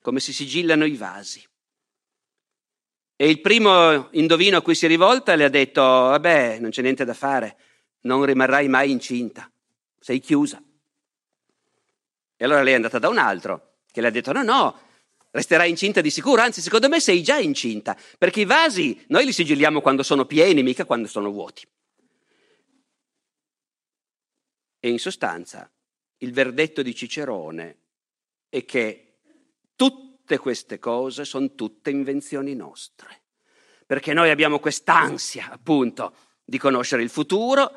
come si sigillano i vasi. E il primo indovino a cui si è rivolta le ha detto, vabbè, non c'è niente da fare, non rimarrai mai incinta, sei chiusa. E allora lei è andata da un altro che le ha detto, no, no, resterai incinta di sicuro, anzi secondo me sei già incinta, perché i vasi noi li sigilliamo quando sono pieni, mica quando sono vuoti. E in sostanza il verdetto di Cicerone è che tutte queste cose sono tutte invenzioni nostre, perché noi abbiamo quest'ansia, appunto, di conoscere il futuro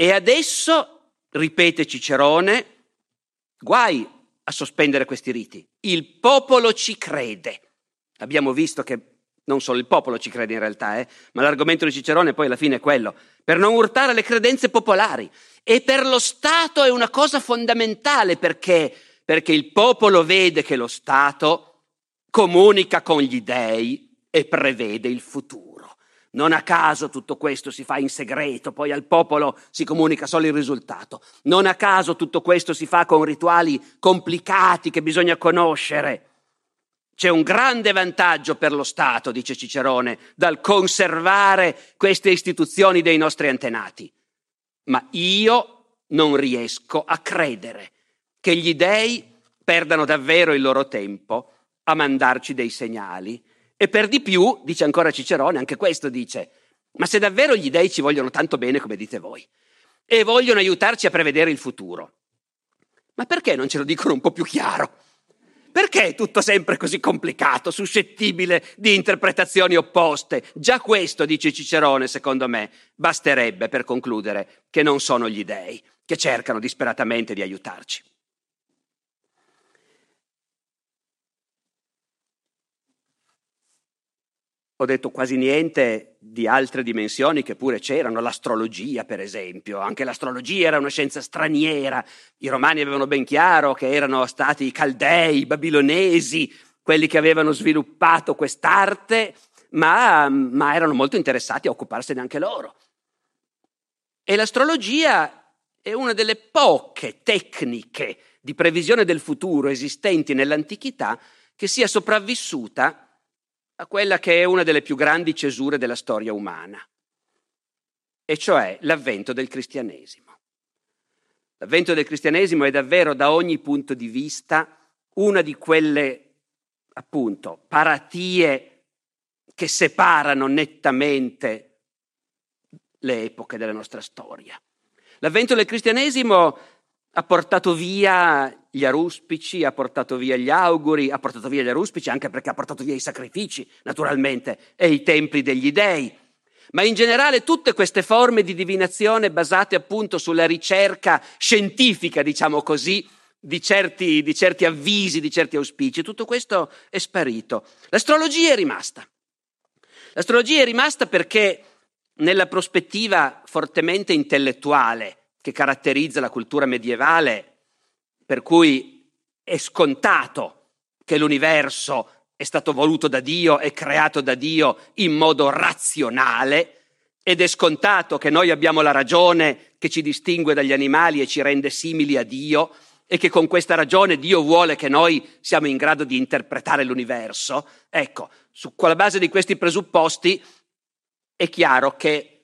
e adesso, ripete Cicerone, guai a sospendere questi riti. Il popolo ci crede. Abbiamo visto che non solo il popolo ci crede in realtà, eh, ma l'argomento di Cicerone poi alla fine è quello, per non urtare le credenze popolari. E per lo Stato è una cosa fondamentale perché, perché il popolo vede che lo Stato comunica con gli dèi e prevede il futuro. Non a caso tutto questo si fa in segreto, poi al popolo si comunica solo il risultato. Non a caso tutto questo si fa con rituali complicati che bisogna conoscere. C'è un grande vantaggio per lo Stato, dice Cicerone, dal conservare queste istituzioni dei nostri antenati ma io non riesco a credere che gli dèi perdano davvero il loro tempo a mandarci dei segnali. E per di più, dice ancora Cicerone, anche questo dice, ma se davvero gli dèi ci vogliono tanto bene come dite voi e vogliono aiutarci a prevedere il futuro, ma perché non ce lo dicono un po' più chiaro? Perché è tutto sempre così complicato, suscettibile di interpretazioni opposte? Già questo, dice Cicerone, secondo me, basterebbe per concludere che non sono gli dèi che cercano disperatamente di aiutarci. Ho detto quasi niente di altre dimensioni che pure c'erano, l'astrologia per esempio, anche l'astrologia era una scienza straniera, i romani avevano ben chiaro che erano stati i caldei, i babilonesi, quelli che avevano sviluppato quest'arte, ma, ma erano molto interessati a occuparsene anche loro. E l'astrologia è una delle poche tecniche di previsione del futuro esistenti nell'antichità che sia sopravvissuta a quella che è una delle più grandi cesure della storia umana, e cioè l'avvento del cristianesimo. L'avvento del cristianesimo è davvero da ogni punto di vista una di quelle, appunto, paratie che separano nettamente le epoche della nostra storia. L'avvento del cristianesimo ha portato via gli aruspici, ha portato via gli auguri, ha portato via gli aruspici anche perché ha portato via i sacrifici, naturalmente, e i templi degli dei. Ma in generale tutte queste forme di divinazione basate appunto sulla ricerca scientifica, diciamo così, di certi, di certi avvisi, di certi auspici, tutto questo è sparito. L'astrologia è rimasta. L'astrologia è rimasta perché nella prospettiva fortemente intellettuale che caratterizza la cultura medievale, per cui è scontato che l'universo è stato voluto da Dio e creato da Dio in modo razionale ed è scontato che noi abbiamo la ragione che ci distingue dagli animali e ci rende simili a Dio e che con questa ragione Dio vuole che noi siamo in grado di interpretare l'universo. Ecco, su quella base di questi presupposti è chiaro che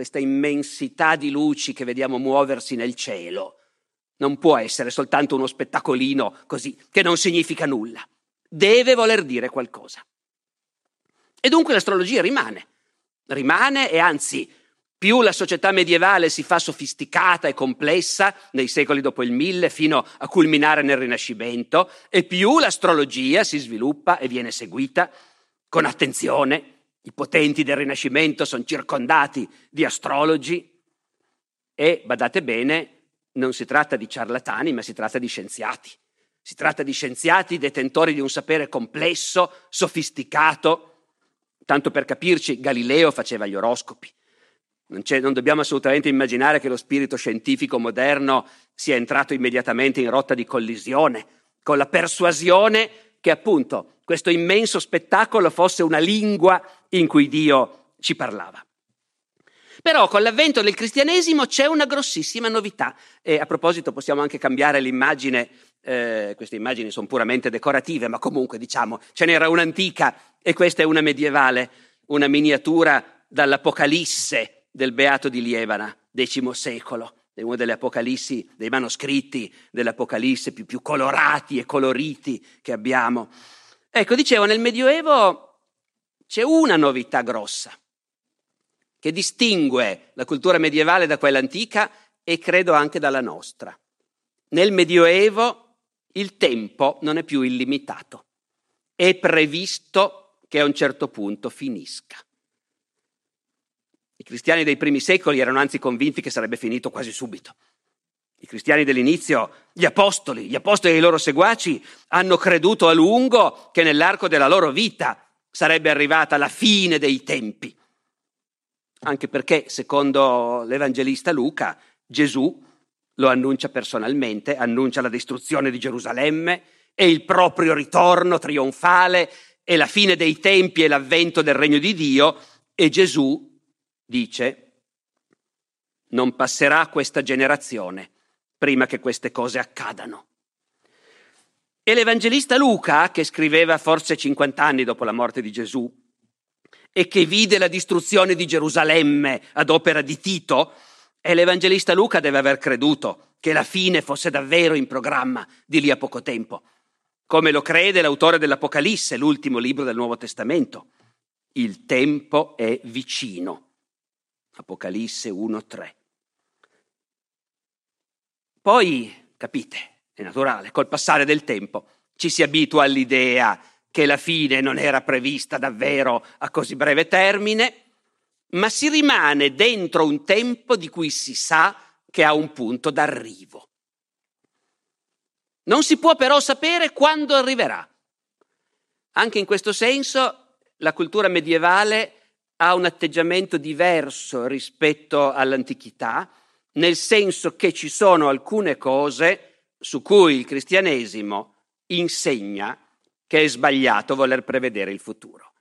questa immensità di luci che vediamo muoversi nel cielo, non può essere soltanto uno spettacolino così, che non significa nulla. Deve voler dire qualcosa. E dunque l'astrologia rimane. Rimane e anzi, più la società medievale si fa sofisticata e complessa nei secoli dopo il mille fino a culminare nel Rinascimento, e più l'astrologia si sviluppa e viene seguita con attenzione i potenti del Rinascimento sono circondati di astrologi e, badate bene, non si tratta di ciarlatani, ma si tratta di scienziati. Si tratta di scienziati detentori di un sapere complesso, sofisticato. Tanto per capirci, Galileo faceva gli oroscopi. Non, non, dobbiamo assolutamente immaginare che lo spirito scientifico moderno sia entrato immediatamente in rotta di collisione con la persuasione che appunto questo immenso spettacolo fosse una lingua in cui Dio ci parlava. Però con l'avvento del cristianesimo c'è una grossissima novità e a proposito possiamo anche cambiare l'immagine, eh, queste immagini sono puramente decorative, ma comunque diciamo ce n'era un'antica e questa è una medievale, una miniatura dall'Apocalisse del Beato di Lievana, X secolo è una delle apocalissi, dei manoscritti dell'Apocalisse più, più colorati e coloriti che abbiamo. Ecco, dicevo, nel Medioevo c'è una novità grossa che distingue la cultura medievale da quella antica e credo anche dalla nostra. Nel Medioevo il tempo non è più illimitato, è previsto che a un certo punto finisca. I cristiani dei primi secoli erano anzi convinti che sarebbe finito quasi subito. I cristiani dell'inizio, gli apostoli, gli apostoli e i loro seguaci hanno creduto a lungo che nell'arco della loro vita sarebbe arrivata la fine dei tempi. Anche perché, secondo l'Evangelista Luca, Gesù lo annuncia personalmente, annuncia la distruzione di Gerusalemme e il proprio ritorno trionfale e la fine dei tempi e l'avvento del regno di Dio e Gesù dice, non passerà questa generazione prima che queste cose accadano. E l'Evangelista Luca, che scriveva forse 50 anni dopo la morte di Gesù e che vide la distruzione di Gerusalemme ad opera di Tito, e l'Evangelista Luca deve aver creduto che la fine fosse davvero in programma di lì a poco tempo, come lo crede l'autore dell'Apocalisse, l'ultimo libro del Nuovo Testamento. Il tempo è vicino. Apocalisse 1.3. Poi, capite, è naturale, col passare del tempo, ci si abitua all'idea che la fine non era prevista davvero a così breve termine, ma si rimane dentro un tempo di cui si sa che ha un punto d'arrivo. Non si può però sapere quando arriverà. Anche in questo senso la cultura medievale ha un atteggiamento diverso rispetto all'antichità, nel senso che ci sono alcune cose su cui il cristianesimo insegna che è sbagliato voler prevedere il futuro.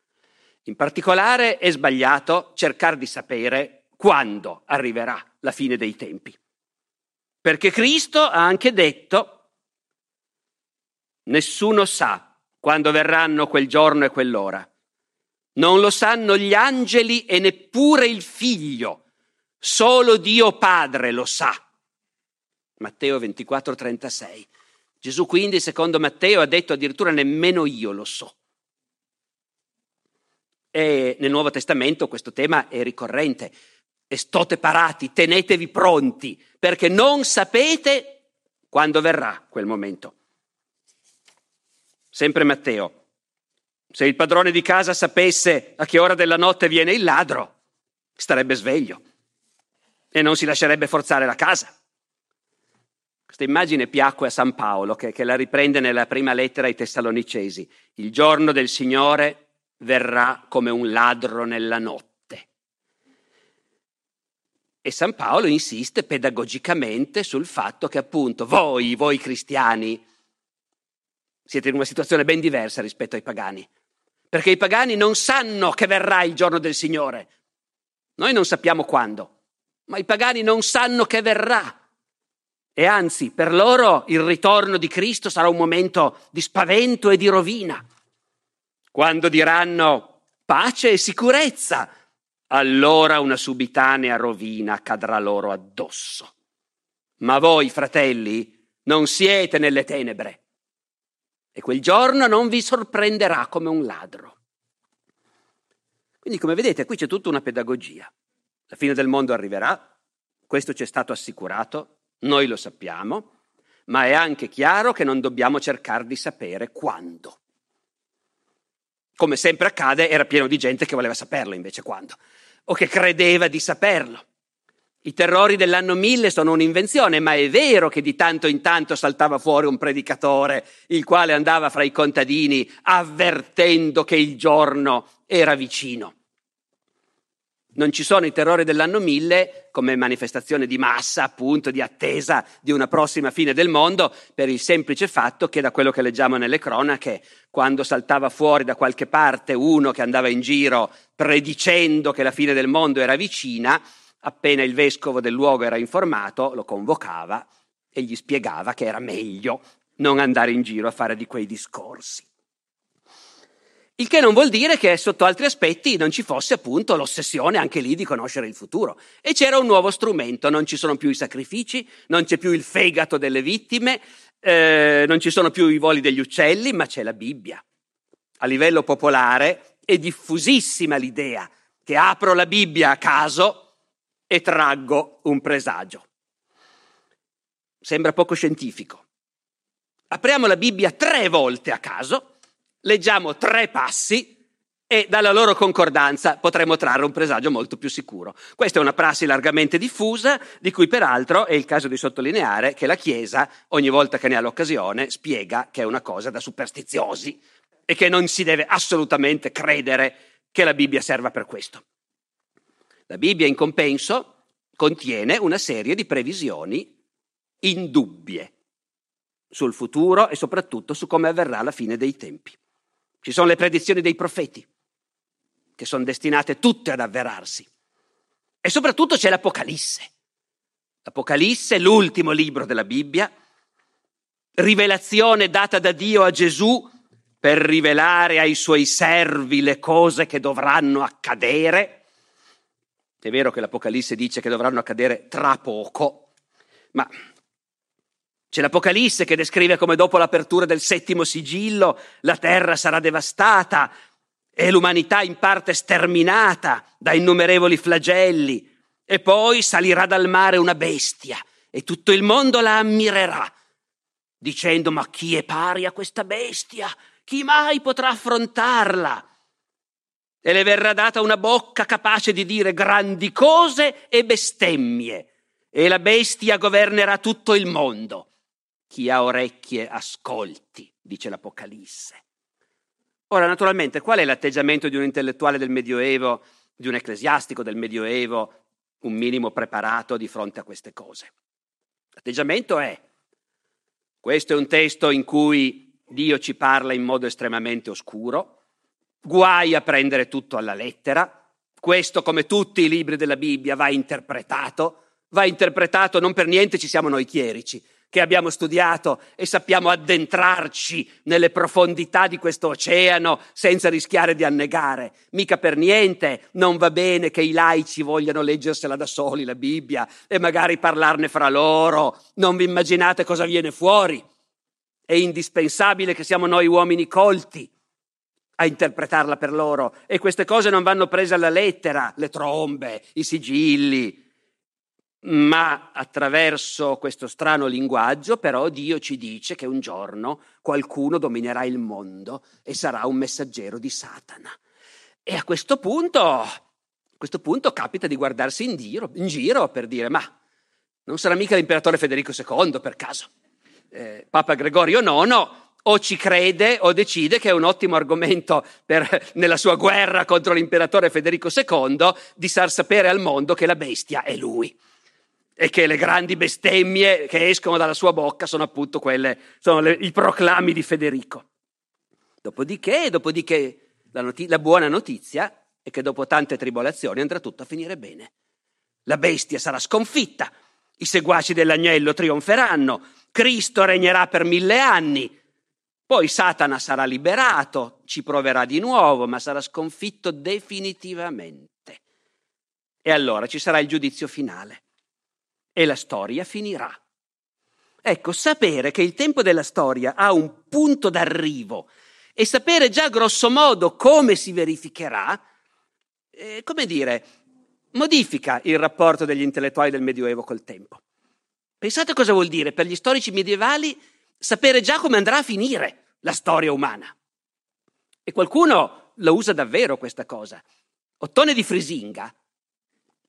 In particolare è sbagliato cercare di sapere quando arriverà la fine dei tempi. Perché Cristo ha anche detto, nessuno sa quando verranno quel giorno e quell'ora. Non lo sanno gli angeli e neppure il figlio, solo Dio Padre lo sa. Matteo 24, 36. Gesù quindi, secondo Matteo, ha detto addirittura nemmeno io lo so. E nel Nuovo Testamento questo tema è ricorrente. E stote parati, tenetevi pronti, perché non sapete quando verrà quel momento. Sempre Matteo. Se il padrone di casa sapesse a che ora della notte viene il ladro, starebbe sveglio e non si lascerebbe forzare la casa. Questa immagine piacque a San Paolo, che, che la riprende nella prima lettera ai Tessalonicesi. Il giorno del Signore verrà come un ladro nella notte. E San Paolo insiste pedagogicamente sul fatto che appunto voi, voi cristiani, siete in una situazione ben diversa rispetto ai pagani, perché i pagani non sanno che verrà il giorno del Signore. Noi non sappiamo quando, ma i pagani non sanno che verrà. E anzi, per loro il ritorno di Cristo sarà un momento di spavento e di rovina. Quando diranno pace e sicurezza, allora una subitanea rovina cadrà loro addosso. Ma voi, fratelli, non siete nelle tenebre e quel giorno non vi sorprenderà come un ladro. Quindi, come vedete, qui c'è tutta una pedagogia. La fine del mondo arriverà, questo ci è stato assicurato, noi lo sappiamo, ma è anche chiaro che non dobbiamo cercare di sapere quando. Come sempre accade, era pieno di gente che voleva saperlo invece quando, o che credeva di saperlo. I terrori dell'anno 1000 sono un'invenzione, ma è vero che di tanto in tanto saltava fuori un predicatore, il quale andava fra i contadini avvertendo che il giorno era vicino. Non ci sono i terrori dell'anno 1000 come manifestazione di massa, appunto, di attesa di una prossima fine del mondo, per il semplice fatto che da quello che leggiamo nelle cronache, quando saltava fuori da qualche parte uno che andava in giro predicendo che la fine del mondo era vicina, appena il vescovo del luogo era informato, lo convocava e gli spiegava che era meglio non andare in giro a fare di quei discorsi. Il che non vuol dire che sotto altri aspetti non ci fosse appunto l'ossessione anche lì di conoscere il futuro. E c'era un nuovo strumento, non ci sono più i sacrifici, non c'è più il fegato delle vittime, eh, non ci sono più i voli degli uccelli, ma c'è la Bibbia. A livello popolare è diffusissima l'idea che apro la Bibbia a caso e traggo un presagio. Sembra poco scientifico. Apriamo la Bibbia tre volte a caso leggiamo tre passi e dalla loro concordanza potremo trarre un presagio molto più sicuro. Questa è una prassi largamente diffusa, di cui peraltro è il caso di sottolineare che la Chiesa, ogni volta che ne ha l'occasione, spiega che è una cosa da superstiziosi e che non si deve assolutamente credere che la Bibbia serva per questo. La Bibbia, in compenso, contiene una serie di previsioni indubbie sul futuro e soprattutto su come avverrà la fine dei tempi. Ci sono le predizioni dei profeti, che sono destinate tutte ad avverarsi. E soprattutto c'è l'Apocalisse. L'Apocalisse è l'ultimo libro della Bibbia, rivelazione data da Dio a Gesù per rivelare ai suoi servi le cose che dovranno accadere. È vero che l'Apocalisse dice che dovranno accadere tra poco, ma c'è l'Apocalisse che descrive come dopo l'apertura del settimo sigillo la terra sarà devastata e l'umanità in parte sterminata da innumerevoli flagelli e poi salirà dal mare una bestia e tutto il mondo la ammirerà dicendo ma chi è pari a questa bestia? Chi mai potrà affrontarla? E le verrà data una bocca capace di dire grandi cose e bestemmie, e la bestia governerà tutto il mondo. Chi ha orecchie ascolti, dice l'Apocalisse. Ora, naturalmente, qual è l'atteggiamento di un intellettuale del Medioevo, di un ecclesiastico del Medioevo, un minimo preparato di fronte a queste cose? L'atteggiamento è, questo è un testo in cui Dio ci parla in modo estremamente oscuro, guai a prendere tutto alla lettera, questo come tutti i libri della Bibbia va interpretato, va interpretato non per niente ci siamo noi chierici, che abbiamo studiato e sappiamo addentrarci nelle profondità di questo oceano senza rischiare di annegare. Mica per niente non va bene che i laici vogliano leggersela da soli la Bibbia e magari parlarne fra loro. Non vi immaginate cosa viene fuori. È indispensabile che siamo noi uomini colti a interpretarla per loro e queste cose non vanno prese alla lettera, le trombe, i sigilli, ma attraverso questo strano linguaggio però Dio ci dice che un giorno qualcuno dominerà il mondo e sarà un messaggero di Satana. E a questo punto, a questo punto capita di guardarsi in giro, in giro per dire ma non sarà mica l'imperatore Federico II per caso. Eh, Papa Gregorio IX o ci crede o decide che è un ottimo argomento per, nella sua guerra contro l'imperatore Federico II di far sapere al mondo che la bestia è lui e che le grandi bestemmie che escono dalla sua bocca sono appunto quelle, sono le, i proclami di Federico. Dopodiché, dopodiché la, noti- la buona notizia è che dopo tante tribolazioni andrà tutto a finire bene. La bestia sarà sconfitta, i seguaci dell'agnello trionferanno, Cristo regnerà per mille anni, poi Satana sarà liberato, ci proverà di nuovo, ma sarà sconfitto definitivamente. E allora ci sarà il giudizio finale e la storia finirà. Ecco, sapere che il tempo della storia ha un punto d'arrivo e sapere già grosso modo come si verificherà, eh, come dire, modifica il rapporto degli intellettuali del Medioevo col tempo. Pensate cosa vuol dire per gli storici medievali sapere già come andrà a finire la storia umana. E qualcuno lo usa davvero questa cosa. Ottone di Frisinga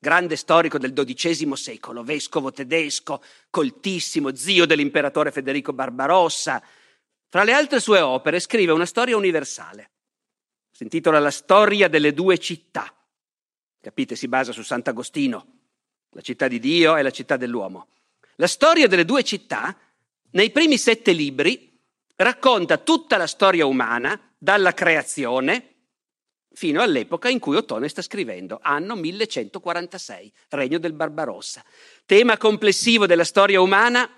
grande storico del XII secolo, vescovo tedesco, coltissimo, zio dell'imperatore Federico Barbarossa. Fra le altre sue opere scrive una storia universale. Si intitola La storia delle due città. Capite, si basa su Sant'Agostino, la città di Dio e la città dell'uomo. La storia delle due città, nei primi sette libri, racconta tutta la storia umana, dalla creazione fino all'epoca in cui Ottone sta scrivendo, anno 1146, regno del Barbarossa. Tema complessivo della storia umana,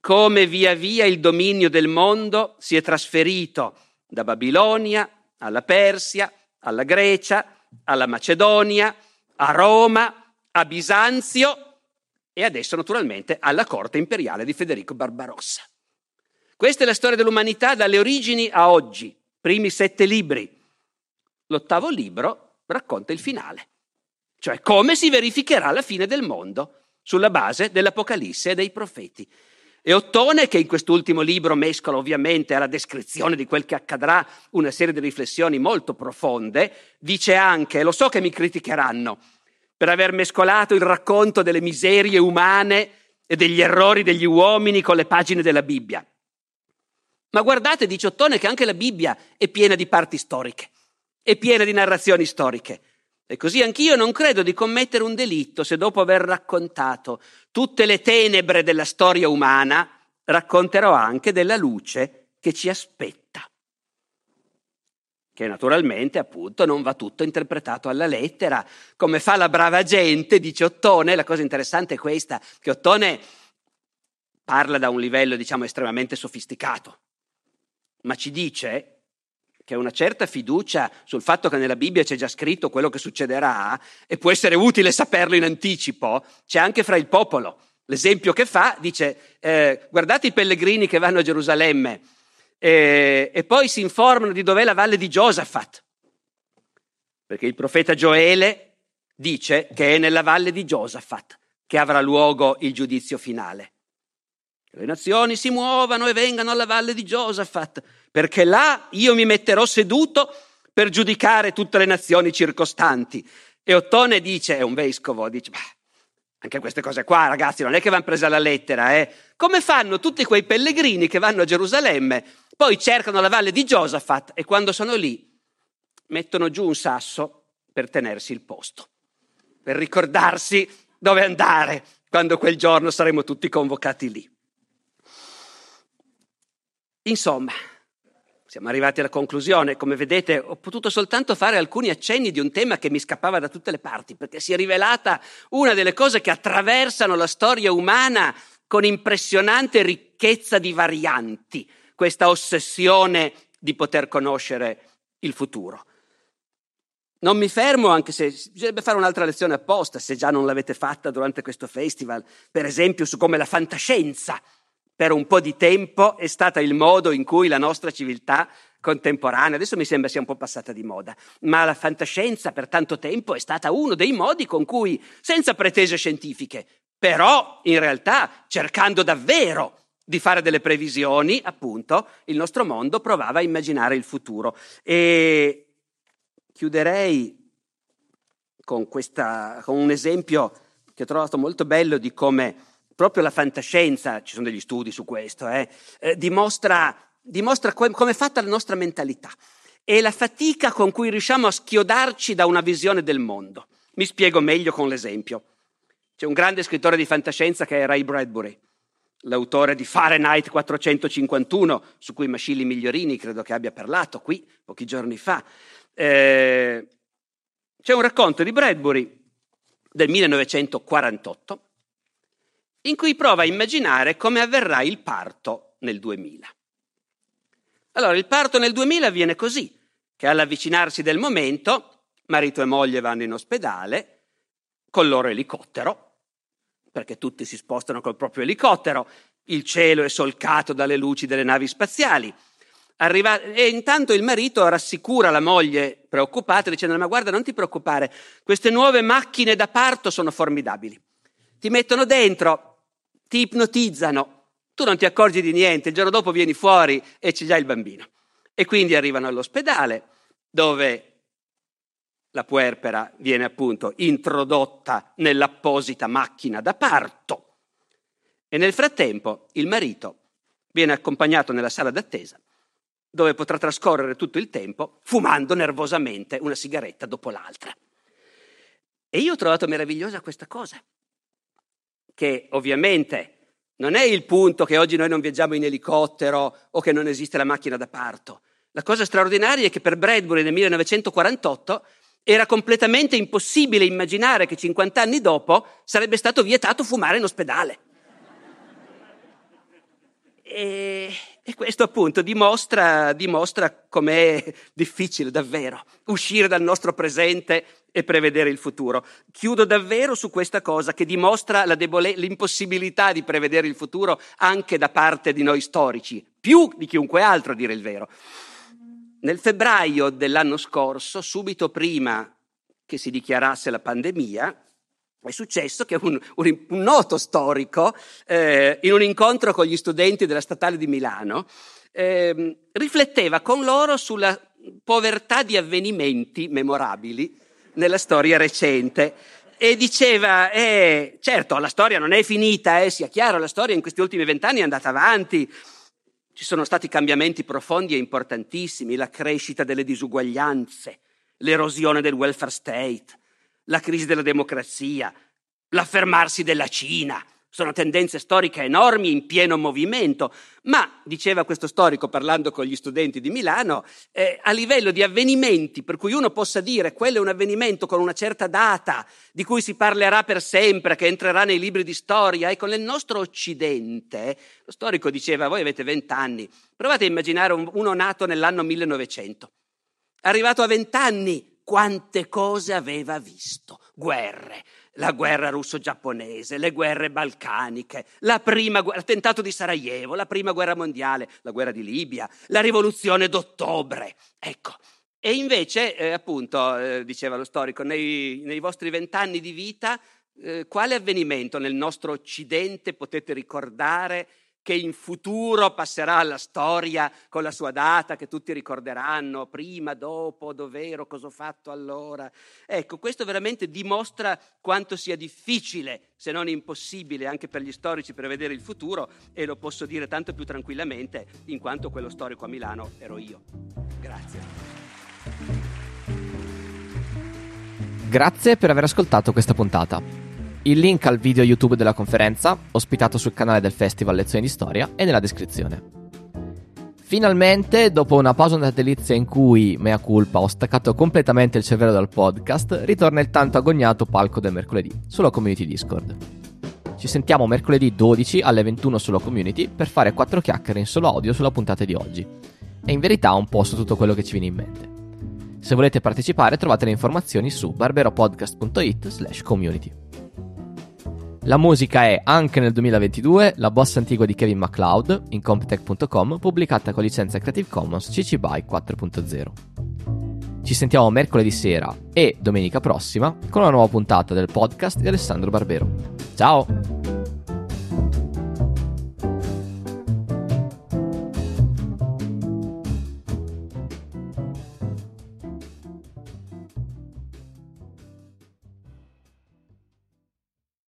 come via via il dominio del mondo si è trasferito da Babilonia alla Persia, alla Grecia, alla Macedonia, a Roma, a Bisanzio e adesso naturalmente alla corte imperiale di Federico Barbarossa. Questa è la storia dell'umanità dalle origini a oggi, primi sette libri L'ottavo libro racconta il finale, cioè come si verificherà la fine del mondo sulla base dell'Apocalisse e dei profeti. E Ottone, che in quest'ultimo libro mescola ovviamente alla descrizione di quel che accadrà una serie di riflessioni molto profonde, dice anche, lo so che mi criticheranno, per aver mescolato il racconto delle miserie umane e degli errori degli uomini con le pagine della Bibbia. Ma guardate, dice Ottone, che anche la Bibbia è piena di parti storiche è piena di narrazioni storiche. E così anch'io non credo di commettere un delitto se dopo aver raccontato tutte le tenebre della storia umana racconterò anche della luce che ci aspetta. Che naturalmente, appunto, non va tutto interpretato alla lettera, come fa la brava gente, dice Ottone. La cosa interessante è questa, che Ottone parla da un livello, diciamo, estremamente sofisticato, ma ci dice che una certa fiducia sul fatto che nella Bibbia c'è già scritto quello che succederà e può essere utile saperlo in anticipo, c'è anche fra il popolo. L'esempio che fa dice, eh, guardate i pellegrini che vanno a Gerusalemme eh, e poi si informano di dov'è la valle di Giosafat, perché il profeta Gioele dice che è nella valle di Giosafat che avrà luogo il giudizio finale. Le nazioni si muovano e vengano alla valle di Giosafat, perché là io mi metterò seduto per giudicare tutte le nazioni circostanti. E Ottone dice, è un vescovo, dice, beh, anche queste cose qua, ragazzi, non è che vanno prese alla lettera, eh? Come fanno tutti quei pellegrini che vanno a Gerusalemme, poi cercano la valle di Giosafat e quando sono lì mettono giù un sasso per tenersi il posto, per ricordarsi dove andare quando quel giorno saremo tutti convocati lì. Insomma, siamo arrivati alla conclusione. Come vedete, ho potuto soltanto fare alcuni accenni di un tema che mi scappava da tutte le parti, perché si è rivelata una delle cose che attraversano la storia umana con impressionante ricchezza di varianti, questa ossessione di poter conoscere il futuro. Non mi fermo, anche se bisognerebbe fare un'altra lezione apposta, se già non l'avete fatta durante questo festival, per esempio su come la fantascienza per un po' di tempo è stata il modo in cui la nostra civiltà contemporanea, adesso mi sembra sia un po' passata di moda, ma la fantascienza per tanto tempo è stata uno dei modi con cui, senza pretese scientifiche, però in realtà cercando davvero di fare delle previsioni, appunto, il nostro mondo provava a immaginare il futuro. E chiuderei con, questa, con un esempio che ho trovato molto bello di come proprio la fantascienza, ci sono degli studi su questo, eh, eh, dimostra, dimostra come è fatta la nostra mentalità e la fatica con cui riusciamo a schiodarci da una visione del mondo. Mi spiego meglio con l'esempio. C'è un grande scrittore di fantascienza che è Ray Bradbury, l'autore di Fahrenheit 451, su cui Mascilli Migliorini credo che abbia parlato qui pochi giorni fa. Eh, c'è un racconto di Bradbury del 1948 in cui prova a immaginare come avverrà il parto nel 2000. Allora, il parto nel 2000 avviene così, che all'avvicinarsi del momento, marito e moglie vanno in ospedale col loro elicottero, perché tutti si spostano col proprio elicottero, il cielo è solcato dalle luci delle navi spaziali. Arriva, e intanto il marito rassicura la moglie preoccupata dicendo ma guarda non ti preoccupare, queste nuove macchine da parto sono formidabili. Ti mettono dentro, ti ipnotizzano, tu non ti accorgi di niente, il giorno dopo vieni fuori e c'è già il bambino. E quindi arrivano all'ospedale dove la puerpera viene appunto introdotta nell'apposita macchina da parto e nel frattempo il marito viene accompagnato nella sala d'attesa dove potrà trascorrere tutto il tempo fumando nervosamente una sigaretta dopo l'altra. E io ho trovato meravigliosa questa cosa, che ovviamente non è il punto che oggi noi non viaggiamo in elicottero o che non esiste la macchina da parto. La cosa straordinaria è che per Bradbury nel 1948 era completamente impossibile immaginare che 50 anni dopo sarebbe stato vietato fumare in ospedale. E, e questo appunto dimostra, dimostra com'è difficile davvero uscire dal nostro presente e prevedere il futuro. Chiudo davvero su questa cosa che dimostra debole- l'impossibilità di prevedere il futuro anche da parte di noi storici, più di chiunque altro a dire il vero. Nel febbraio dell'anno scorso, subito prima che si dichiarasse la pandemia, è successo che un, un, un noto storico, eh, in un incontro con gli studenti della Statale di Milano, eh, rifletteva con loro sulla povertà di avvenimenti memorabili nella storia recente e diceva, eh, certo, la storia non è finita, eh, sia chiaro, la storia in questi ultimi vent'anni è andata avanti, ci sono stati cambiamenti profondi e importantissimi, la crescita delle disuguaglianze, l'erosione del welfare state, la crisi della democrazia, l'affermarsi della Cina, sono tendenze storiche enormi in pieno movimento, ma, diceva questo storico parlando con gli studenti di Milano, eh, a livello di avvenimenti per cui uno possa dire quello è un avvenimento con una certa data, di cui si parlerà per sempre, che entrerà nei libri di storia, ecco, nel nostro Occidente, lo storico diceva, voi avete vent'anni, provate a immaginare uno nato nell'anno 1900, arrivato a vent'anni, quante cose aveva visto, guerre, la guerra russo-giapponese, le guerre balcaniche, prima, l'attentato di Sarajevo, la prima guerra mondiale, la guerra di Libia, la rivoluzione d'ottobre. Ecco. E invece, eh, appunto, eh, diceva lo storico, nei, nei vostri vent'anni di vita, eh, quale avvenimento nel nostro Occidente potete ricordare che in futuro passerà alla storia con la sua data che tutti ricorderanno, prima, dopo, dov'ero, cosa ho fatto allora. Ecco, questo veramente dimostra quanto sia difficile, se non impossibile, anche per gli storici prevedere il futuro e lo posso dire tanto più tranquillamente in quanto quello storico a Milano ero io. Grazie. Grazie per aver ascoltato questa puntata. Il link al video YouTube della conferenza, ospitato sul canale del Festival Lezioni di Storia, è nella descrizione. Finalmente, dopo una pausa natalizia in cui, mea culpa, ho staccato completamente il cervello dal podcast, ritorna il tanto agognato palco del mercoledì, sulla community Discord. Ci sentiamo mercoledì 12 alle 21 sulla community per fare quattro chiacchiere in solo audio sulla puntata di oggi. E in verità un po' su tutto quello che ci viene in mente. Se volete partecipare trovate le informazioni su barberopodcast.it slash community. La musica è anche nel 2022 la bossa antigua di Kevin MacLeod in comptech.com pubblicata con licenza Creative Commons CC BY 4.0. Ci sentiamo mercoledì sera e domenica prossima con una nuova puntata del podcast di Alessandro Barbero. Ciao!